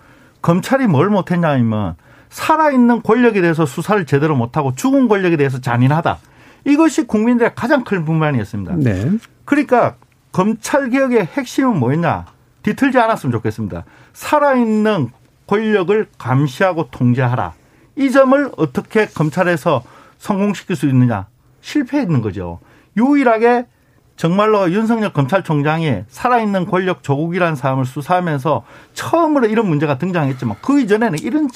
검찰이 뭘 못했냐면 살아있는 권력에 대해서 수사를 제대로 못하고 죽은 권력에 대해서 잔인하다. 이것이 국민들의 가장 큰 불만이었습니다. 네. 그러니까 검찰 개혁의 핵심은 뭐였냐? 뒤틀지 않았으면 좋겠습니다. 살아있는 권력을 감시하고 통제하라. 이 점을 어떻게 검찰에서 성공시킬 수 있느냐? 실패했는 거죠. 유일하게 정말로 윤석열 검찰총장이 살아있는 권력 조국이라는 사람을 수사하면서 처음으로 이런 문제가 등장했지만 그 이전에는 이런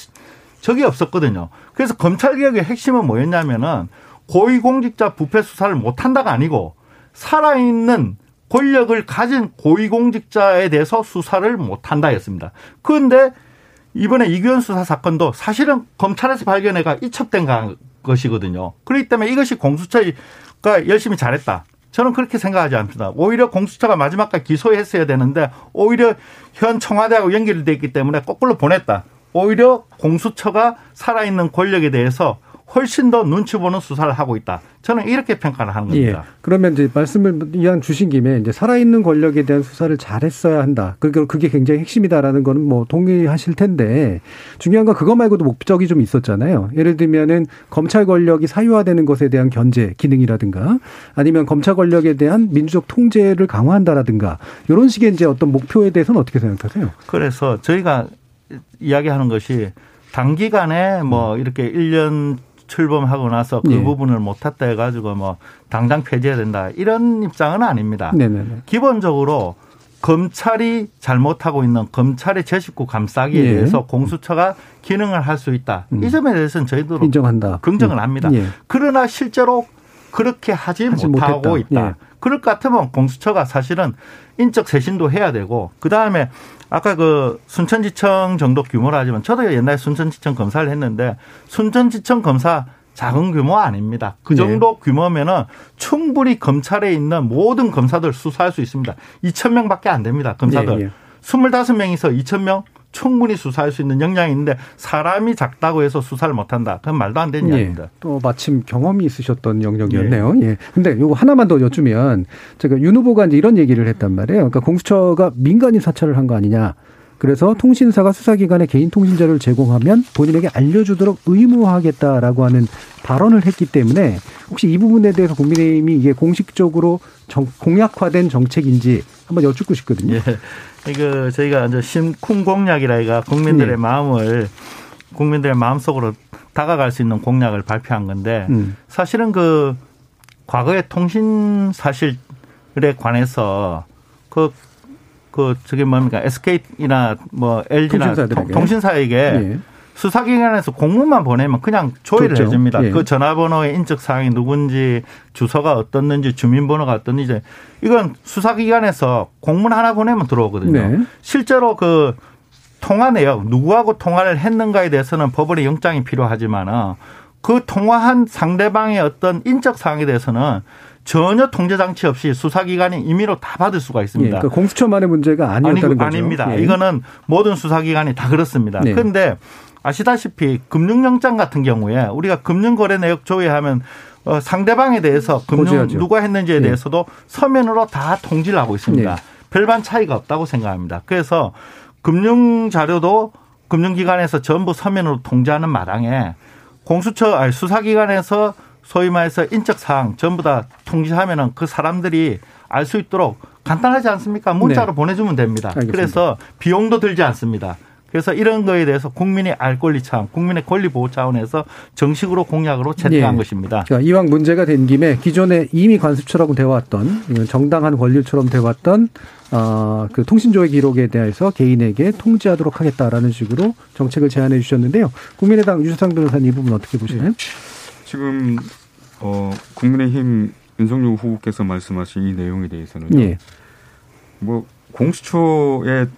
적이 없었거든요. 그래서 검찰개혁의 핵심은 뭐였냐면은 고위공직자 부패 수사를 못한다가 아니고 살아있는 권력을 가진 고위공직자에 대해서 수사를 못한다였습니다. 그런데 이번에 이규현 수사 사건도 사실은 검찰에서 발견해가 이첩된 것이거든요. 그렇기 때문에 이것이 공수처가 열심히 잘했다. 저는 그렇게 생각하지 않습니다. 오히려 공수처가 마지막까지 기소했어야 되는데 오히려 현 청와대하고 연결이 돼 있기 때문에 거꾸로 보냈다. 오히려 공수처가 살아있는 권력에 대해서 훨씬 더 눈치 보는 수사를 하고 있다. 저는 이렇게 평가를 하는 예. 겁니다. 그러면 이제 말씀을 이왕 주신 김에 이제 살아있는 권력에 대한 수사를 잘했어야 한다. 그러니까 그게 굉장히 핵심이다라는 거는 뭐 동의하실 텐데 중요한 건 그거 말고도 목적이 좀 있었잖아요. 예를 들면은 검찰 권력이 사유화되는 것에 대한 견제 기능이라든가 아니면 검찰 권력에 대한 민주적 통제를 강화한다라든가 이런 식의 이제 어떤 목표에 대해서는 어떻게 생각하세요? 그래서 저희가 이야기하는 것이 단기간에 뭐 이렇게 1년 출범하고 나서 그 예. 부분을 못했다 해가지고 뭐 당장 폐지해야 된다 이런 입장은 아닙니다. 네네네. 기본적으로 검찰이 잘못하고 있는 검찰의 제19 감싸기에 예. 대해서 공수처가 기능을 할 수 있다. 음. 이 점에 대해서는 저희도 인정한다. 긍정을 음. 합니다. 예. 그러나 실제로 그렇게 하지, 하지 못하고 못했다. 있다. 예. 그럴 것 같으면 공수처가 사실은 인적 쇄신도 해야 되고 그 다음에 아까 그 순천지청 정도 규모라 하지만 저도 옛날에 순천지청 검사를 했는데 순천지청 검사 작은 규모 아닙니다. 그 네. 정도 규모면은 충분히 검찰에 있는 모든 검사들 수사할 수 있습니다. 2천 명밖에 안 됩니다. 검사들. 예, 예. 25명이서 2천 명 충분히 수사할 수 있는 역량이 있는데 사람이 작다고 해서 수사를 못한다. 그건 말도 안 되는 예. 이야기입니다. 또 마침 경험이 있으셨던 영역이었네요. 예. 근데 요거 하나만 더 여쭈면 제가 윤 후보가 이제 이런 얘기를 했단 말이에요. 그러니까 공수처가 민간인 사찰을 한 거 아니냐. 그래서 통신사가 수사기관에 개인 통신 자료를 제공하면 본인에게 알려주도록 의무화하겠다라고 하는 발언을 했기 때문에 혹시 이 부분에 대해서 국민의힘이 이게 공식적으로 정- 공약화된 정책인지 한번 여쭙고 싶거든요. 예. 이거 저희가 이제 심쿵 공약이라가 국민들의 네. 마음을 국민들의 마음속으로 다가갈 수 있는 공약을 발표한 건데 음. 사실은 그 과거의 통신 사실에 관해서 그, 그, 저게 뭡니까. SK나 뭐 LG나 통신사들에게. 통신사에게 예. 수사기관에서 공문만 보내면 그냥 조회를 좋죠. 해줍니다. 예. 그 전화번호의 인적 사항이 누군지, 주소가 어떻는지, 주민번호가 어떻는지. 이건 수사기관에서 공문 하나 보내면 들어오거든요. 네. 실제로 그 통화 내역 누구하고 통화를 했는가에 대해서는 법원의 영장이 필요하지만은 그 통화한 상대방의 어떤 인적 사항에 대해서는 전혀 통제 장치 없이 수사기관이 임의로 다 받을 수가 있습니다. 예, 그러니까 공수처만의 문제가 아니었다는 아니, 거죠. 아닙니다. 예. 이거는 모든 수사기관이 다 그렇습니다. 네. 그런데 아시다시피 금융영장 같은 경우에 우리가 금융거래 내역 조회하면 어, 상대방에 대해서 금융 고지하죠. 누가 했는지에 네. 대해서도 서면으로 다 통지를 하고 있습니다. 네. 별반 차이가 없다고 생각합니다. 그래서 금융 자료도 금융기관에서 전부 서면으로 통지하는 마당에 공수처 아니 수사기관에서 소위 말해서 인적 사항 전부 다 통지하면은 그 사람들이 알 수 있도록 간단하지 않습니까? 문자로 네. 보내주면 됩니다. 알겠습니다. 그래서 비용도 들지 않습니다. 그래서 이런 거에 대해서 국민이 알 권리 차원, 국민의 권리 보호 차원에서 정식으로 공약으로 채택한 예. 것입니다. 그러니까 이왕 문제가 된 김에 기존에 이미 관습처럼 이건 정당한 권리처럼 돼왔던 어, 그 통신조회 기록에 대해서 개인에게 통지하도록 하겠다라는 식으로 정책을 제안해 주셨는데요. 국민의당 유수상 변호사님 이 부분 어떻게 보시나요? 지금 어, 국민의힘 윤석열 후보께서 말씀하신 이 내용에 대해서는 예. 뭐 공수처의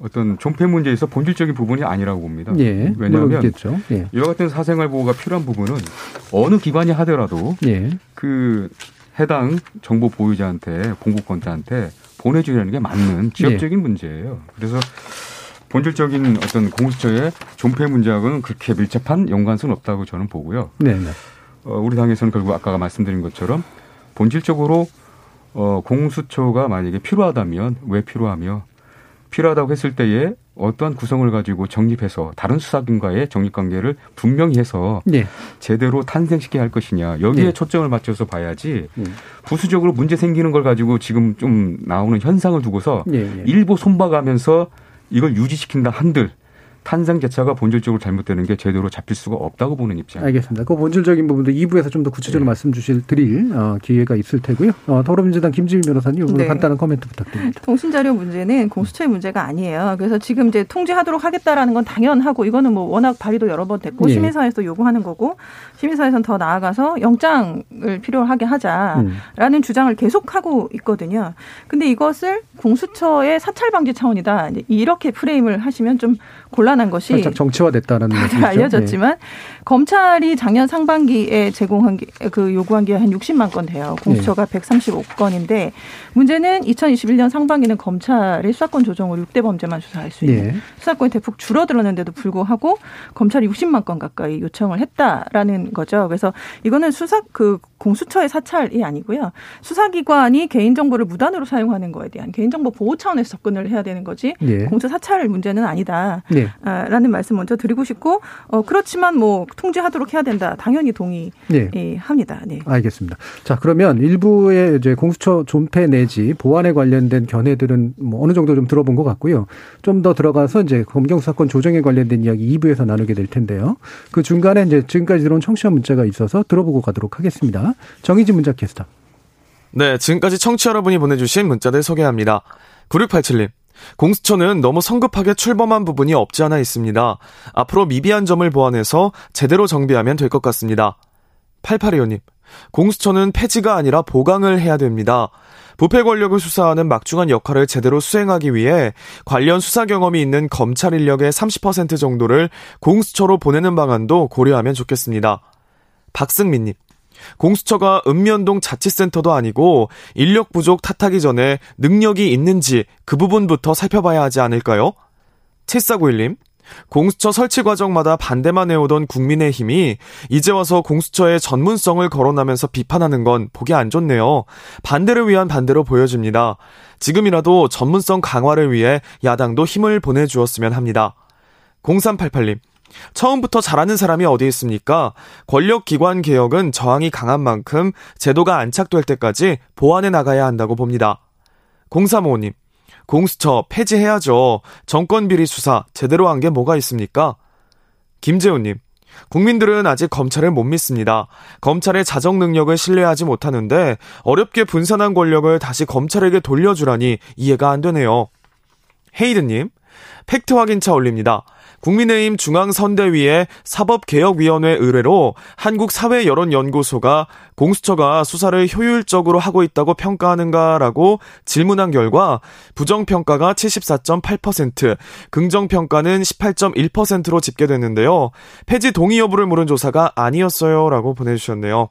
어떤 존폐 문제에서 본질적인 부분이 아니라고 봅니다. 예. 왜냐하면. 예. 이와 같은 사생활 보호가 필요한 부분은 어느 기관이 하더라도 예. 그 해당 정보 보유자한테 공급권자한테 보내주려는 게 맞는 지역적인 문제예요. 그래서 본질적인 어떤 공수처의 존폐 문제하고는 그렇게 밀접한 연관성은 없다고 저는 보고요. 네. 네. 어, 우리 당에서는 결국 아까 말씀드린 것처럼 본질적으로 어, 공수처가 만약에 필요하다면 왜 필요하며 필요하다고 했을 때에 어떠한 구성을 가지고 정립해서 다른 수사기관과의 정립관계를 분명히 해서 예. 제대로 탄생시켜야 할 것이냐 여기에 예. 초점을 맞춰서 봐야지 부수적으로 문제 생기는 걸 가지고 지금 좀 나오는 현상을 두고서 예, 예. 일부 손봐가면서 이걸 유지시킨다 한들 탄생 자체가 본질적으로 잘못되는 게 제대로 잡힐 수가 없다고 보는 입장. 알겠습니다. 그 본질적인 부분도 2부에서 좀 더 구체적으로 말씀 주실 드릴 어, 기회가 있을 테고요. 어, 더불어민주당 김지민 변호사님 오늘 네. 간단한 코멘트 부탁드립니다. 통신자료 문제는 공수처의 문제가 아니에요. 그래서 지금 이제 통지하도록 하겠다라는 건 당연하고 이거는 뭐 워낙 발의도 여러 번 됐고 예. 시민사회에서 요구하는 거고 시민사회에서는 더 나아가서 영장을 필요하게 하자라는 음. 주장을 계속하고 있거든요. 근데 이것을 공수처의 사찰 방지 차원이다. 이렇게 프레임을 하시면 좀 곤란한 것이 살짝 정치화됐다는 다들. 알려졌지만 검찰이 작년 상반기에 제공한 게, 그 요구한 게 한 60만 건 돼요. 공수처가 네. 135건인데 문제는 2021년 상반기는 검찰이 수사권 조정으로 6대 범죄만 수사할 수 있는 예. 수사권이 대폭 줄어들었는데도 불구하고 검찰이 60만 건 가까이 요청을 했다라는 거죠. 그래서 이거는 수사 그 공수처의 사찰이 아니고요. 수사기관이 개인정보를 무단으로 사용하는 거에 대한 개인정보 보호 차원에서 접근을 해야 되는 거지 예. 공수처 사찰 문제는 아니다. 네. 아, 라는 말씀 먼저 드리고 싶고 어 그렇지만 뭐 통제하도록 해야 된다. 당연히 동의합니다. 네. 네. 알겠습니다. 자, 그러면 일부의 이제 공수처 존폐 내지 보안에 관련된 견해들은 뭐 어느 정도 좀 들어본 것 같고요. 좀 더 들어가서 이제 검경 사건 조정에 관련된 이야기 2부에서 나누게 될 텐데요. 그 중간에 이제 지금까지 들어온 청취자 문자가 있어서 들어보고 가도록 하겠습니다. 정희진 문자 캐스터. 네, 지금까지 청취 여러분이 보내주신 문자들 소개합니다. 9687님. 공수처는 너무 성급하게 출범한 부분이 없지 않아 있습니다. 앞으로 미비한 점을 보완해서 제대로 정비하면 될 것 같습니다. 8825님. 공수처는 폐지가 아니라 보강을 해야 됩니다. 부패 권력을 수사하는 막중한 역할을 제대로 수행하기 위해 관련 수사 경험이 있는 검찰 인력의 30% 정도를 공수처로 보내는 방안도 고려하면 좋겠습니다. 박승민님. 공수처가 읍면동 자치센터도 아니고 인력 부족 탓하기 전에 능력이 있는지 그 부분부터 살펴봐야 하지 않을까요? 7491님. 공수처 설치 과정마다 반대만 해오던 국민의힘이 이제 와서 공수처의 전문성을 거론하면서 비판하는 건 보기 안 좋네요. 반대를 위한 반대로 보여집니다. 지금이라도 전문성 강화를 위해 야당도 힘을 보내주었으면 합니다. 0388님. 처음부터 잘하는 사람이 어디 있습니까? 권력기관 개혁은 저항이 강한 만큼 제도가 안착될 때까지 보완해 나가야 한다고 봅니다. 0355님. 공수처 폐지해야죠. 정권 비리 수사 제대로 한 게 뭐가 있습니까? 김재훈님. 국민들은 아직 검찰을 못 믿습니다. 검찰의 자정 능력을 신뢰하지 못하는데 어렵게 분산한 권력을 다시 검찰에게 돌려주라니 이해가 안 되네요. 헤이드님. 팩트 확인차 올립니다. 국민의힘 중앙선대위의 사법개혁위원회 의뢰로 한국사회여론연구소가 공수처가 수사를 효율적으로 하고 있다고 평가하는가라고 질문한 결과 부정평가가 74.8%, 긍정평가는 18.1%로 집계됐는데요. 폐지 동의 여부를 물은 조사가 아니었어요. 라고 보내주셨네요.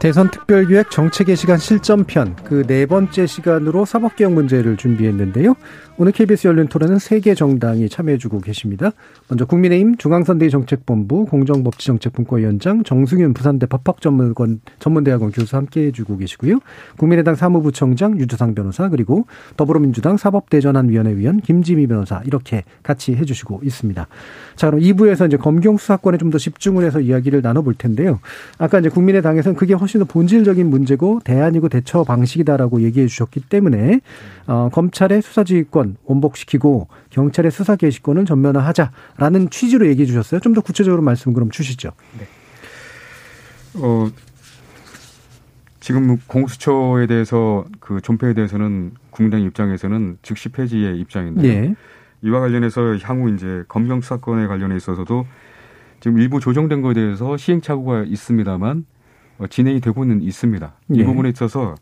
대선 특별기획 정책의 시간 실전편 그 네 번째 시간으로 사법개혁 문제를 준비했는데요. 오늘 KBS 열린 토론은 세 개 정당이 참여해주고 계십니다. 먼저 국민의힘 중앙선대위 정책본부 공정법치정책분과위원장 정승윤 부산대 법학전문관 전문대학원 교수 함께해주고 계시고요. 국민의당 사무부청장 유주상 변호사 그리고 더불어민주당 사법대전환위원회 위원 김지미 변호사 이렇게 같이 해주시고 있습니다. 자 그럼 2부에서 이제 검경 수사권에 좀 더 집중을 해서 이야기를 나눠볼 텐데요. 아까 이제 국민의당에서는 그게 훨씬 더 본질적인 문제고 대안이고 대처 방식이다라고 얘기해 주셨기 때문에 어, 검찰의 수사지휘권 원복시키고 경찰의 수사 개시권을 전면화하자라는 취지로 얘기해 주셨어요. 좀 더 구체적으로 말씀 그럼 주시죠. 네. 어, 지금 공수처에 대해서 그 존폐에 대해서는 국민당 입장에서는 즉시 폐지의 입장인데요. 네. 이와 관련해서 향후 이제 검경 수사권에 관련해 있어서도 지금 일부 조정된 것에 대해서 시행착오가 있습니다만 어, 진행이 되고는 있습니다. 이 네. 부분에 있어서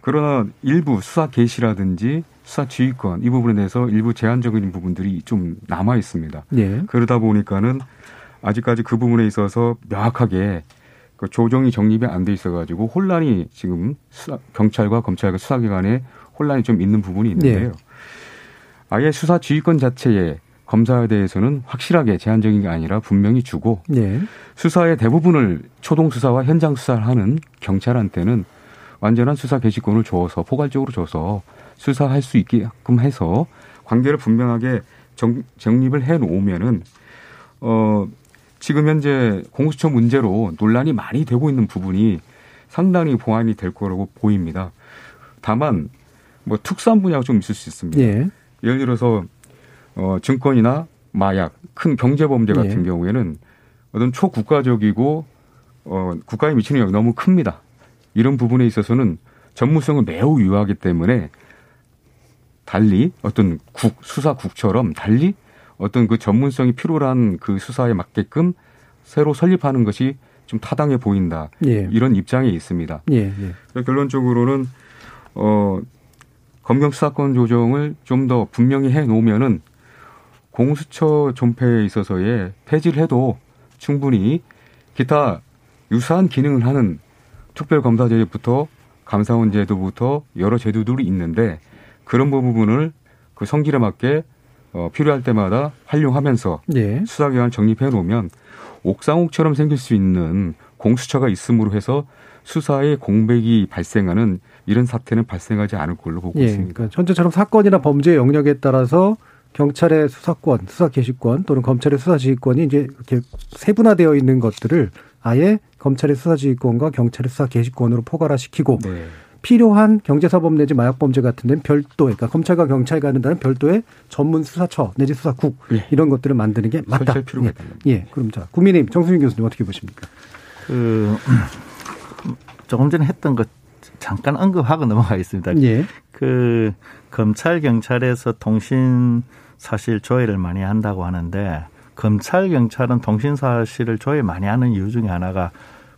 그러나 일부 수사 개시라든지 수사 지휘권 이 부분에 대해서 일부 제한적인 부분들이 좀 남아 있습니다. 네. 그러다 보니까는 아직까지 그 부분에 있어서 명확하게 그 조정이 정립이 안 돼 있어가지고 혼란이 지금 수사, 경찰과 검찰과 수사기관에 혼란이 좀 있는 부분이 있는데요. 네. 아예 수사 지휘권 자체에 검사에 대해서는 확실하게 제한적인 게 아니라 분명히 주고 네. 수사의 대부분을 초동 수사와 현장 수사를 하는 경찰한테는 완전한 수사 개시권을 줘서 포괄적으로 줘서 수사할 수 있게끔 해서 관계를 분명하게 정, 정립을 해 놓으면은 어 지금 현재 공수처 문제로 논란이 많이 되고 있는 부분이 상당히 보완이 될 거라고 보입니다. 다만 뭐 특수한 분야가 좀 있을 수 있습니다. 예. 예를 들어서 어 증권이나 마약, 큰 경제 범죄 같은 예. 경우에는 어떤 초국가적이고 어 국가에 미치는 영향이 너무 큽니다. 이런 부분에 있어서는 전문성을 매우 유효하기 때문에 달리 어떤 국 수사국처럼 달리 어떤 그 전문성이 필요한 그 수사에 맞게끔 새로 설립하는 것이 좀 타당해 보인다. 예. 이런 입장에 있습니다. 예, 예. 결론적으로는 어 검경 수사권 조정을 좀 더 분명히 해 놓으면은 공수처 존폐에 있어서의 폐지를 해도 충분히 기타 유사한 기능을 하는 특별검사제도부터 감사원 제도부터 여러 제도들이 있는데 그런 부분을 그 성질에 맞게 어, 필요할 때마다 활용하면서 네. 수사기관 정립해 놓으면 옥상옥처럼 생길 수 있는 공수처가 있음으로 해서 수사에 공백이 발생하는 이런 사태는 발생하지 않을 걸로 보고 예, 있습니다. 그러니까 현재처럼 사건이나 범죄 영역에 따라서 경찰의 수사권, 수사 개시권 또는 검찰의 수사 지휘권이 이제 이렇게 세분화되어 있는 것들을 아예 검찰의 수사 지휘권과 경찰의 수사 개시권으로 포괄화시키고 네. 필요한 경제사범 내지 마약범죄 같은 데는 별도의 그러니까 검찰과 경찰이 가는다는 별도의 전문 수사처 내지 수사국 예. 이런 것들을 만드는 게 맞다. 필요가 예. 예. 그럼 자 국민의힘 정수민 교수님 어떻게 보십니까? 그 조금 전에 했던 것 잠깐 언급하고 넘어가겠습니다. 예. 그 검찰 경찰에서 통신 사실 조회를 많이 한다고 하는데 검찰 경찰은 통신 사실을 조회 많이 하는 이유 중에 하나가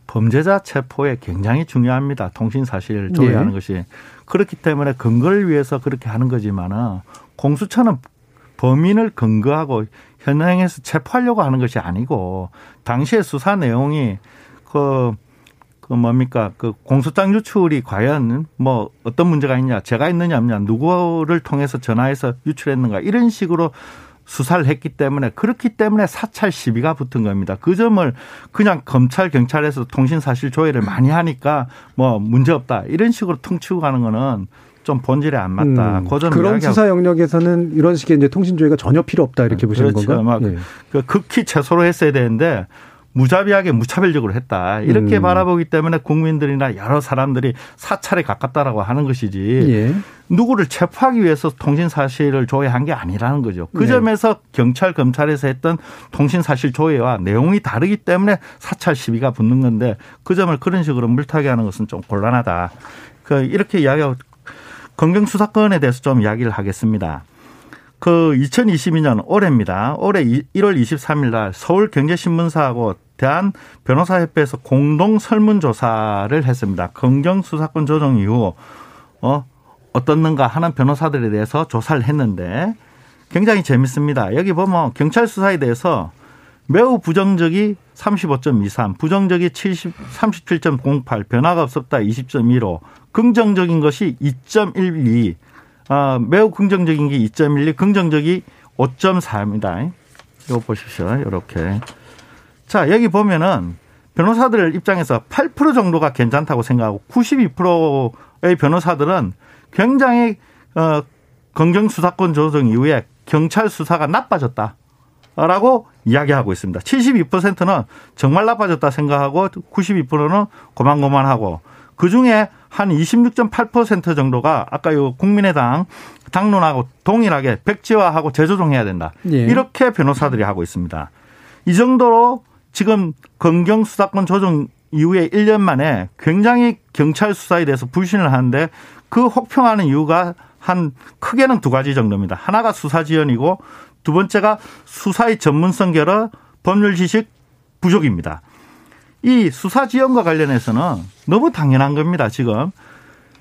범죄자 체포에 굉장히 중요합니다. 통신 사실 조회하는 네. 것이 그렇기 때문에 근거를 위해서 그렇게 하는 거지만은 공수처는 범인을 근거하고 현행에서 체포하려고 하는 것이 아니고 당시의 수사 내용이 그, 그 뭡니까 그 공소장 유출이 과연 뭐 어떤 문제가 있냐 제가 있느냐 없냐 누구를 통해서 전화해서 유출했는가 이런 식으로 수사를 했기 때문에 그렇기 때문에 사찰 시비가 붙은 겁니다. 그 점을 그냥 검찰 경찰에서 통신 사실 조회를 많이 하니까 뭐 문제 없다 이런 식으로 퉁치고 가는 거는 좀 본질에 안 맞다. 음, 그 그런 수사 영역에서는 이런 식의 이제 통신 조회가 전혀 필요 없다 이렇게 보시는 그렇죠. 건가요? 막 예. 그 극히 최소로 했어야 되는데 무자비하게 무차별적으로 했다. 이렇게 음. 바라보기 때문에 국민들이나 여러 사람들이 사찰에 가깝다라고 하는 것이지 예. 누구를 체포하기 위해서 통신 사실을 조회한 게 아니라는 거죠. 그 네. 점에서 경찰 검찰에서 했던 통신 사실 조회와 내용이 다르기 때문에 사찰 시비가 붙는 건데 그 점을 그런 식으로 물타기 하는 것은 좀 곤란하다. 그 이렇게 이야기하고 검경 수사권에 대해서 좀 이야기를 하겠습니다. 그 2022년 올해입니다. 올해 1월 23일 날 서울경제신문사하고 대한 변호사협회에서 공동 설문조사를 했습니다. 검경 수사권 조정 이후 어 어떻는가 하는 변호사들에 대해서 조사를 했는데 굉장히 재밌습니다. 여기 보면 경찰 수사에 대해서 매우 부정적이 35.23, 부정적이 70, 37.08, 변화가 없었다 20.15, 긍정적인 것이 2.12, 아, 매우 긍정적인 게 2.12, 긍정적이 5.4입니다. 이거 보십시오. 이렇게. 자, 여기 보면은 변호사들 입장에서 8% 정도가 괜찮다고 생각하고 92%의 변호사들은 굉장히 어 검경 수사권 조정 이후에 경찰 수사가 나빠졌다. 라고 이야기하고 있습니다. 72%는 정말 나빠졌다 생각하고 92%는 고만고만하고 그 중에 한 26.8% 정도가 아까 요 국민의당 당론하고 동일하게 백지화하고 재조정해야 된다. 예. 이렇게 변호사들이 하고 있습니다. 이 정도로 지금 검경 수사권 조정 이후에 1년 만에 굉장히 경찰 수사에 대해서 불신을 하는데 그 혹평하는 이유가 한 크게는 두 가지 정도입니다. 하나가 수사 지연이고 두 번째가 수사의 전문성 결여 법률 지식 부족입니다. 이 수사 지연과 관련해서는 너무 당연한 겁니다. 지금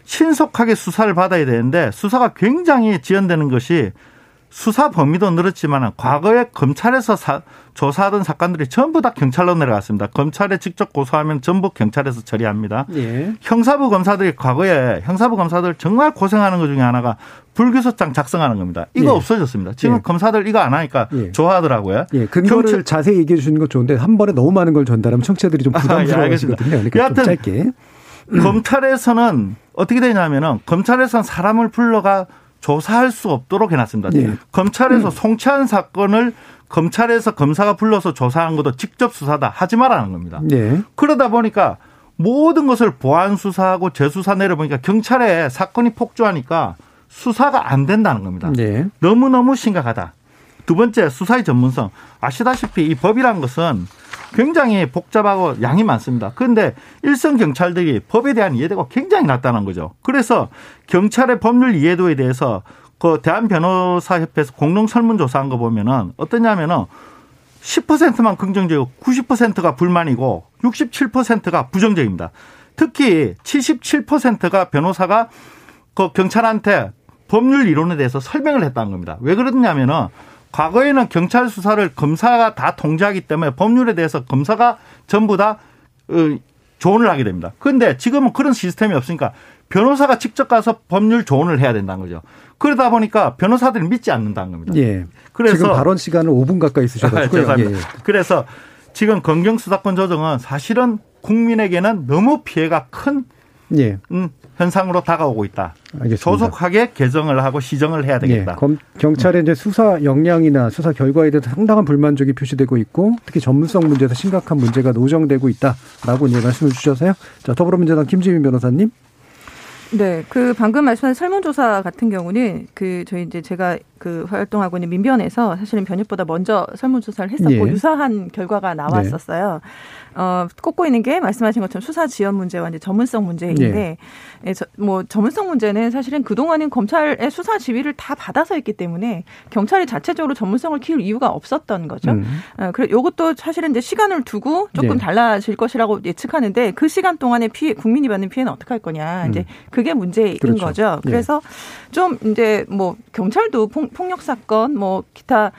신속하게 수사를 받아야 되는데 수사가 굉장히 지연되는 것이 수사 범위도 늘었지만 과거에 검찰에서 사, 조사하던 사건들이 전부 다 경찰로 내려갔습니다. 검찰에 직접 고소하면 전부 경찰에서 처리합니다. 예. 형사부 검사들이 과거에 형사부 검사들 정말 고생하는 것 중에 하나가 불교소장 작성하는 겁니다. 이거 예. 없어졌습니다. 지금 예. 검사들 이거 안 하니까 좋아하더라고요. 예, 근거를 경찰- 자세히 얘기해 주시는 건 좋은데 한 번에 너무 많은 걸 전달하면 청취자들이 좀 아, 예, 부담스러워하시거든요. 그러니까 좀 여하튼 짧게. 검찰에서는 어떻게 되냐면은 검찰에서는 사람을 불러가 조사할 수 없도록 해놨습니다. 예. 검찰에서 송치한 사건을 검찰에서 검사가 불러서 조사한 것도 직접 수사다 하지 말라는 겁니다. 예. 그러다 보니까 모든 것을 보안 수사하고 재수사 내려보니까 경찰에 사건이 폭주하니까 수사가 안 된다는 겁니다. 예. 너무너무 심각하다. 두 번째, 수사의 전문성. 아시다시피 이 법이란 것은 굉장히 복잡하고 양이 많습니다. 그런데 일선 경찰들이 법에 대한 이해도가 굉장히 낮다는 거죠. 그래서 경찰의 법률 이해도에 대해서 그 대한변호사협회에서 공동 설문조사한 거 보면은 어떠냐면은 10%만 긍정적이고 90%가 불만이고 67%가 부정적입니다. 특히 77%가 변호사가 그 경찰한테 법률 이론에 대해서 설명을 했다는 겁니다. 왜 그러냐면은 과거에는 경찰 수사를 검사가 다 통제하기 때문에 법률에 대해서 검사가 전부 다 어, 조언을 하게 됩니다. 그런데 지금은 그런 시스템이 없으니까 변호사가 직접 가서 법률 조언을 해야 된다는 거죠. 그러다 보니까 변호사들이 믿지 않는다는 겁니다. 예. 그래서 지금 발언 시간은 5분 가까이 쓰셔가지고요. 죄송합니다. 예, 예. 그래서 지금 검경 수사권 조정은 사실은 국민에게는 너무 피해가 큰 예. 음, 현상으로 다가오고 있다. 알겠습니다. 조속하게 개정을 하고 시정을 해야 되겠다. 예, 검, 경찰의 이제 수사 역량이나 수사 결과에 대해서 상당한 불만족이 표시되고 있고 특히 전문성 문제에서 심각한 문제가 노정되고 있다라고 이제 말씀을 주셔서요. 자 더불어민주당 김지민 변호사님. 네, 그 방금 말씀하신 설문조사 같은 경우는 그 저희 이제 제가 그 활동하고 있는 민변에서 사실은 변협보다 먼저 설문조사를 했었고 예. 유사한 결과가 나왔었어요. 어, 꼽고 있는 게 말씀하신 것처럼 수사 지연 문제와 이제 전문성 문제인데 예, 저, 뭐 전문성 문제는 사실은 그동안은 검찰의 수사 지휘를 다 받아서 했기 때문에 경찰이 자체적으로 전문성을 키울 이유가 없었던 거죠. 음. 어, 그래 요것도 사실은 이제 시간을 두고 조금 예. 달라질 것이라고 예측하는데 그 시간 동안에 피해 국민이 받는 피해는 어떻게 할 거냐 이제 그게 문제인 그렇죠. 거죠. 예. 그래서 좀 이제 뭐 경찰도 폭, 폭력 사건 뭐 기타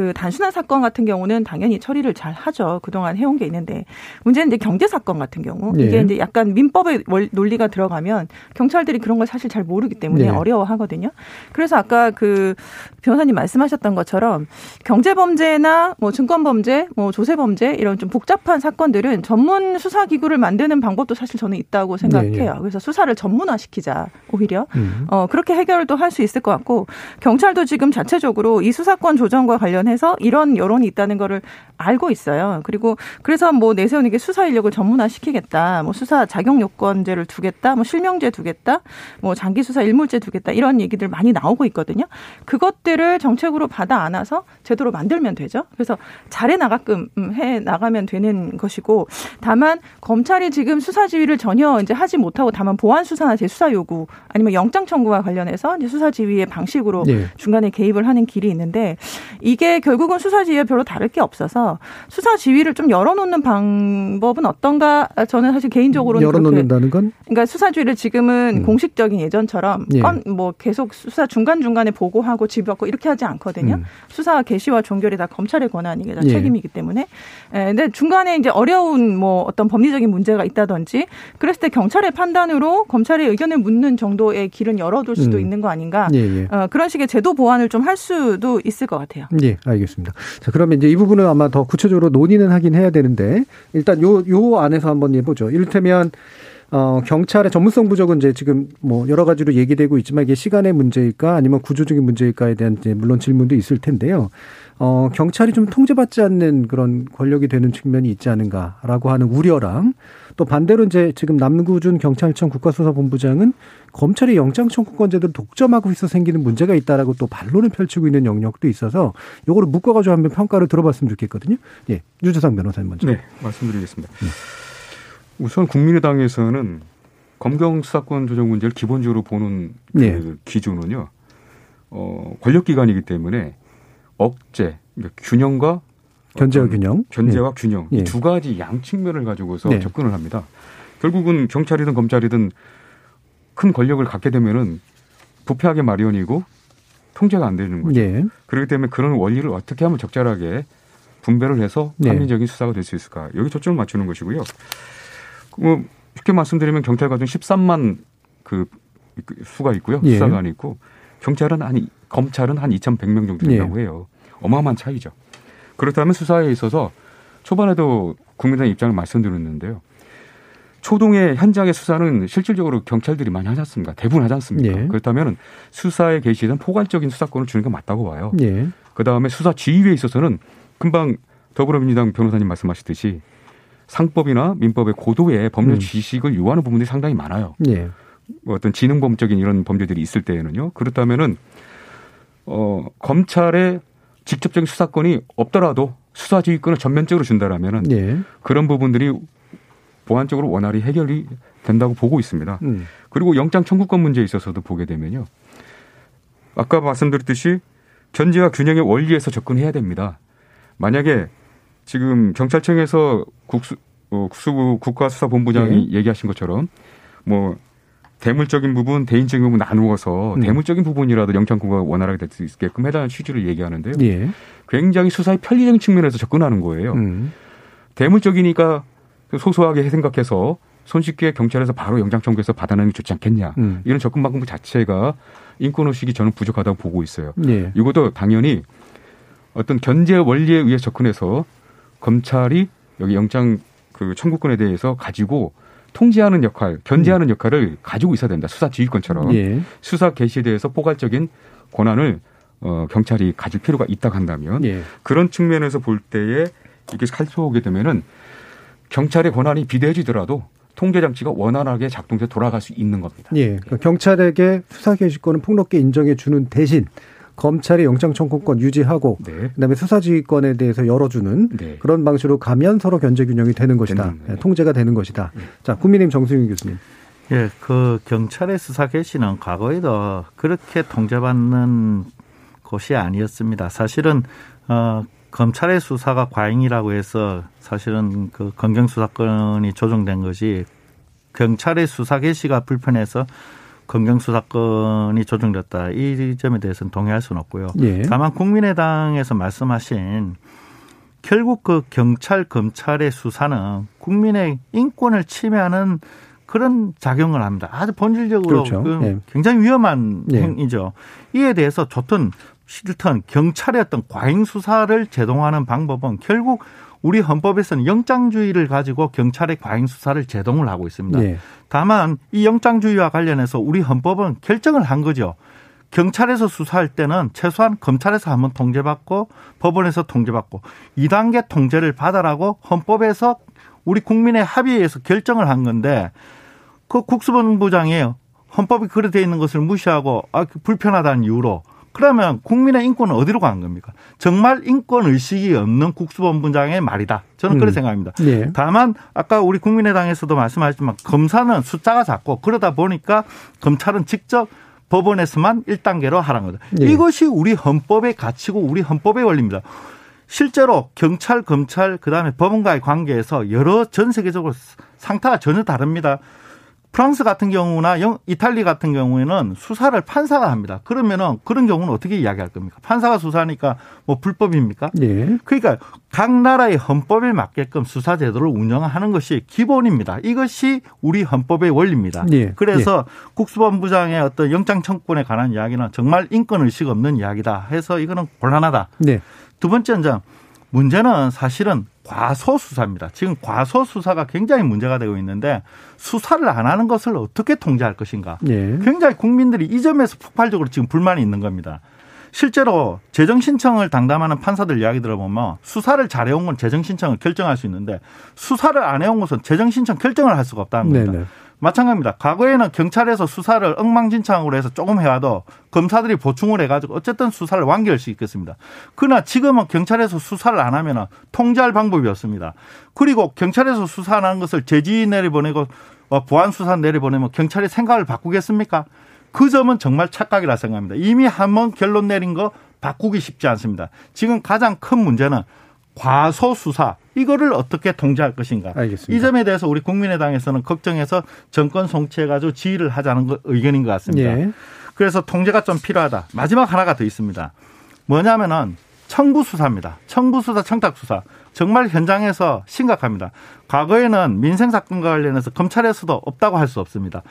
그그 단순한 사건 같은 경우는 당연히 처리를 잘 하죠. 그동안 해온 게 있는데 문제는 이제 경제 사건 같은 경우 이게 예. 이제 약간 민법의 월- 논리가 들어가면 경찰들이 그런 걸 사실 잘 모르기 때문에 네. 어려워하거든요. 그래서 아까 그 변호사님 말씀하셨던 것처럼 경제 범죄나 뭐 증권 범죄, 뭐 조세 범죄 이런 좀 복잡한 사건들은 전문 수사 기구를 만드는 방법도 사실 저는 있다고 생각해요. 네, 그래서 수사를 전문화시키자 오히려 음. 어 그렇게 해결도 할 수 있을 것 같고 경찰도 지금 자체적으로 이 수사권 조정과 관련해 서 이런 여론이 있다는 거를 알고 있어요. 그리고 그래서 뭐 내세운 이게 수사 인력을 전문화시키겠다, 뭐 수사 자격 요건제를 두겠다, 뭐 실명제 두겠다, 뭐 장기 수사 일몰제 두겠다 이런 얘기들 많이 나오고 있거든요. 그것들을 정책으로 받아 안아서 제도로 만들면 되죠. 그래서 잘해 나가끔 음, 해 나가면 되는 것이고 다만 검찰이 지금 수사 지휘를 전혀 이제 하지 못하고 다만 보안 수사나 재수사 요구 아니면 영장 청구와 관련해서 이제 수사 지휘의 방식으로 네. 중간에 개입을 하는 길이 있는데 이게 결국은 수사 지휘와 별로 다를 게 없어서 수사 지휘를 좀 열어놓는 방법은 어떤가 저는 사실 개인적으로는 열어놓는다는 건 그러니까 수사주의를 지금은 공식적인 예전처럼 예. 건뭐 계속 수사 중간 중간에 보고하고 지휘받고 이렇게 하지 않거든요. 음. 수사 개시와 종결이 다 검찰의 권한이기 다 예. 책임이기 때문에. 예, 근데 중간에 이제 어려운 뭐 어떤 법리적인 문제가 있다든지 그랬을 때 경찰의 판단으로 검찰의 의견을 묻는 정도의 길은 열어둘 수도 음. 있는 거 아닌가. 예, 예. 어, 그런 식의 제도 보완을 좀 할 수도 있을 것 같아요. 예, 알겠습니다. 자, 그러면 이제 이 부분은 아마 더 구체적으로 논의는 하긴 해야 되는데, 일단 요, 요 안에서 한번 해보죠. 이를테면, 어, 경찰의 전문성 부족은 이제 지금 뭐 여러 가지로 얘기되고 있지만 이게 시간의 문제일까 아니면 구조적인 문제일까에 대한 이제 물론 질문도 있을 텐데요. 어, 경찰이 좀 통제받지 않는 그런 권력이 되는 측면이 있지 않은가라고 하는 우려랑 또 반대로 이제 지금 남구준 경찰청 국가수사본부장은 검찰의 영장 청구권 제도를 독점하고 있어 생기는 문제가 있다라고 또 반론을 펼치고 있는 영역도 있어서 요거를 묶어가지고 한번 평가를 들어봤으면 좋겠거든요. 예, 유재상 변호사님 먼저. 네, 말씀드리겠습니다. 우선 국민의당에서는 검경 수사권 조정 문제를 기본적으로 보는 그 네. 기준은요, 어, 권력기관이기 때문에 억제, 그러니까 균형과 견제와 균형. 견제와 예. 균형 예. 이두 가지 양측면을 가지고서 네. 접근을 합니다. 결국은 경찰이든 검찰이든 큰 권력을 갖게 되면은 부패하게 마련이고 통제가 안 되는 거죠. 예. 그렇기 때문에 그런 원리를 어떻게 하면 적절하게 분배를 해서 네. 합리적인 수사가 될 수 있을까? 여기 초점을 맞추는 것이고요. 뭐 쉽게 말씀드리면 경찰관중 13만 그 수가 있고요. 예. 수사관이 있고 경찰은 한 검찰은 한 2,100명 정도 된다고 예. 해요. 어마어마한 차이죠. 그렇다면 수사에 있어서 초반에도 국민당 입장을 말씀드렸는데요. 초동의 현장의 수사는 실질적으로 경찰들이 많이 하지 않습니까? 대부분 하지 않습니까? 예. 그렇다면 수사에 개시된 포괄적인 수사권을 주는 게 맞다고 봐요. 예. 그 다음에 수사 지휘에 있어서는 금방 더불어민주당 변호사님 말씀하셨듯이 상법이나 민법의 고도의 법률 음. 지식을 요하는 부분들이 상당히 많아요. 예. 뭐 어떤 지능범적인 이런 범죄들이 있을 때에는요. 그렇다면은 어 검찰의 직접적인 수사권이 없더라도 수사 지휘권을 전면적으로 준다라면은 예. 그런 부분들이 보안적으로 원활히 해결이 된다고 보고 있습니다. 음. 그리고 영장 청구권 문제에 있어서도 보게 되면요. 아까 말씀드렸듯이 견제와 균형의 원리에서 접근해야 됩니다. 만약에 지금 경찰청에서 국수, 어, 국수부 국가수사본부장이 얘기하신 것처럼 뭐 대물적인 부분, 대인적인 부분 나누어서 음. 대물적인 부분이라도 영장권가 원활하게 될 수 있게끔 해달라는 취지를 얘기하는데요. 예. 굉장히 수사의 편리적인 측면에서 접근하는 거예요. 음. 대물적이니까 소소하게 생각해서 손쉽게 경찰에서 바로 영장 청구해서 받아내는 게 좋지 않겠냐. 음. 이런 접근 방법 자체가 인권 의식이 저는 부족하다고 보고 있어요. 예. 이것도 당연히 어떤 견제 원리에 의해 접근해서 검찰이 여기 영장 그 청구권에 대해서 가지고 통제하는 역할, 견제하는 역할을 가지고 있어야 된다. 수사 지휘권처럼 음. 예. 수사 개시에 대해서 포괄적인 권한을 어, 경찰이 가질 필요가 있다고 한다면 예. 그런 측면에서 볼 때에 이게 살펴보게 되면은 경찰의 권한이 비대해지더라도 통제 장치가 원활하게 작동돼 돌아갈 수 있는 겁니다. 예. 그러니까 경찰에게 수사 개시권을 폭넓게 인정해 주는 대신 검찰의 영장 청구권 유지하고 그다음에 수사 지휘권에 대해서 열어주는 네. 그런 방식으로 가면 서로 견제 균형이 되는 것이다. 예, 통제가 되는 것이다. 자, 국민의힘 정수윤 교수님. 예, 그 경찰의 수사 개시는 과거에도 그렇게 통제받는 곳이 아니었습니다. 사실은 어 검찰의 수사가 과잉이라고 해서 사실은 그 검경 수사권이 조정된 것이 경찰의 수사 개시가 불편해서 검경 수사권이 조정됐다 이 점에 대해서는 동의할 수는 없고요. 예. 다만 국민의당에서 말씀하신 결국 그 경찰 검찰의 수사는 국민의 인권을 침해하는 그런 작용을 합니다. 아주 본질적으로 그렇죠. 그 예. 굉장히 위험한 예. 행위죠. 이에 대해서 좋든 싫든 경찰의 어떤 과잉 수사를 제동하는 방법은 결국 우리 헌법에서는 영장주의를 가지고 경찰의 과잉 수사를 제동을 하고 있습니다. 예. 다만 이 영장주의와 관련해서 우리 헌법은 결정을 한 거죠. 경찰에서 수사할 때는 최소한 검찰에서 한번 통제받고 법원에서 통제받고 2단계 통제를 받아라고 헌법에서 우리 국민의 합의에 의해서 결정을 한 건데 그 국수본부장이 헌법이 그래 돼 있는 것을 무시하고 아 불편하다는 이유로 그러면 국민의 인권은 어디로 간 겁니까? 정말 인권 의식이 없는 국수본부장의 말이다. 저는 그렇게 음. 생각합니다. 예. 다만 아까 우리 국민의당에서도 말씀하셨지만 검사는 숫자가 작고 그러다 보니까 검찰은 직접 법원에서만 1단계로 하라는 거다. 예. 이것이 우리 헌법의 가치고 우리 헌법의 원리입니다. 실제로 경찰, 검찰, 그다음에 법원과의 관계에서 여러 전 세계적으로 상태가 전혀 다릅니다. 프랑스 같은 경우나 영, 이탈리 같은 경우에는 수사를 판사가 합니다. 그러면은 그런 경우는 어떻게 이야기할 겁니까? 판사가 수사하니까 뭐 불법입니까? 예. 그러니까 각 나라의 헌법에 맞게끔 수사 제도를 운영하는 것이 기본입니다. 이것이 우리 헌법의 원리입니다. 예. 그래서 국수본부장의 어떤 영장 청구권에 관한 이야기는 정말 인권 의식 없는 이야기다 해서 이거는 곤란하다. 네. 두 번째 는 문제는 사실은 과소 수사입니다. 지금 과소 수사가 굉장히 문제가 되고 있는데 수사를 안 하는 것을 어떻게 통제할 것인가? 예. 굉장히 국민들이 이 점에서 폭발적으로 지금 불만이 있는 겁니다. 실제로 재정 신청을 당담하는 판사들 이야기 들어보면 수사를 잘해온 건 재정 신청을 결정할 수 있는데 수사를 안 해온 것은 재정 신청 결정을 할 수가 없다는 겁니다. 네네. 마찬가지입니다. 과거에는 경찰에서 수사를 엉망진창으로 해서 조금 해와도 검사들이 보충을 해가지고 어쨌든 수사를 있겠습니다. 그러나 지금은 경찰에서 수사를 안 하면 통제할 방법이 없습니다. 그리고 경찰에서 수사 안 하는 것을 제지 내려보내고 어, 보안 수사 내려보내면 경찰이 생각을 바꾸겠습니까? 그 점은 정말 착각이라 생각합니다. 이미 한 번 결론 내린 거 바꾸기 쉽지 않습니다. 지금 가장 큰 문제는 과소 수사 이거를 어떻게 통제할 것인가. 알겠습니다. 이 점에 대해서 우리 국민의당에서는 걱정해서 정권 송치해 가지고 지휘를 하자는 거, 의견인 것 같습니다. 예. 그래서 통제가 좀 필요하다. 마지막 하나가 더 있습니다. 뭐냐면은 청부 수사입니다. 청부 수사, 청탁 수사. 정말 현장에서 심각합니다. 과거에는 민생 사건과 관련해서 검찰에서도 없다고 할 수 없습니다.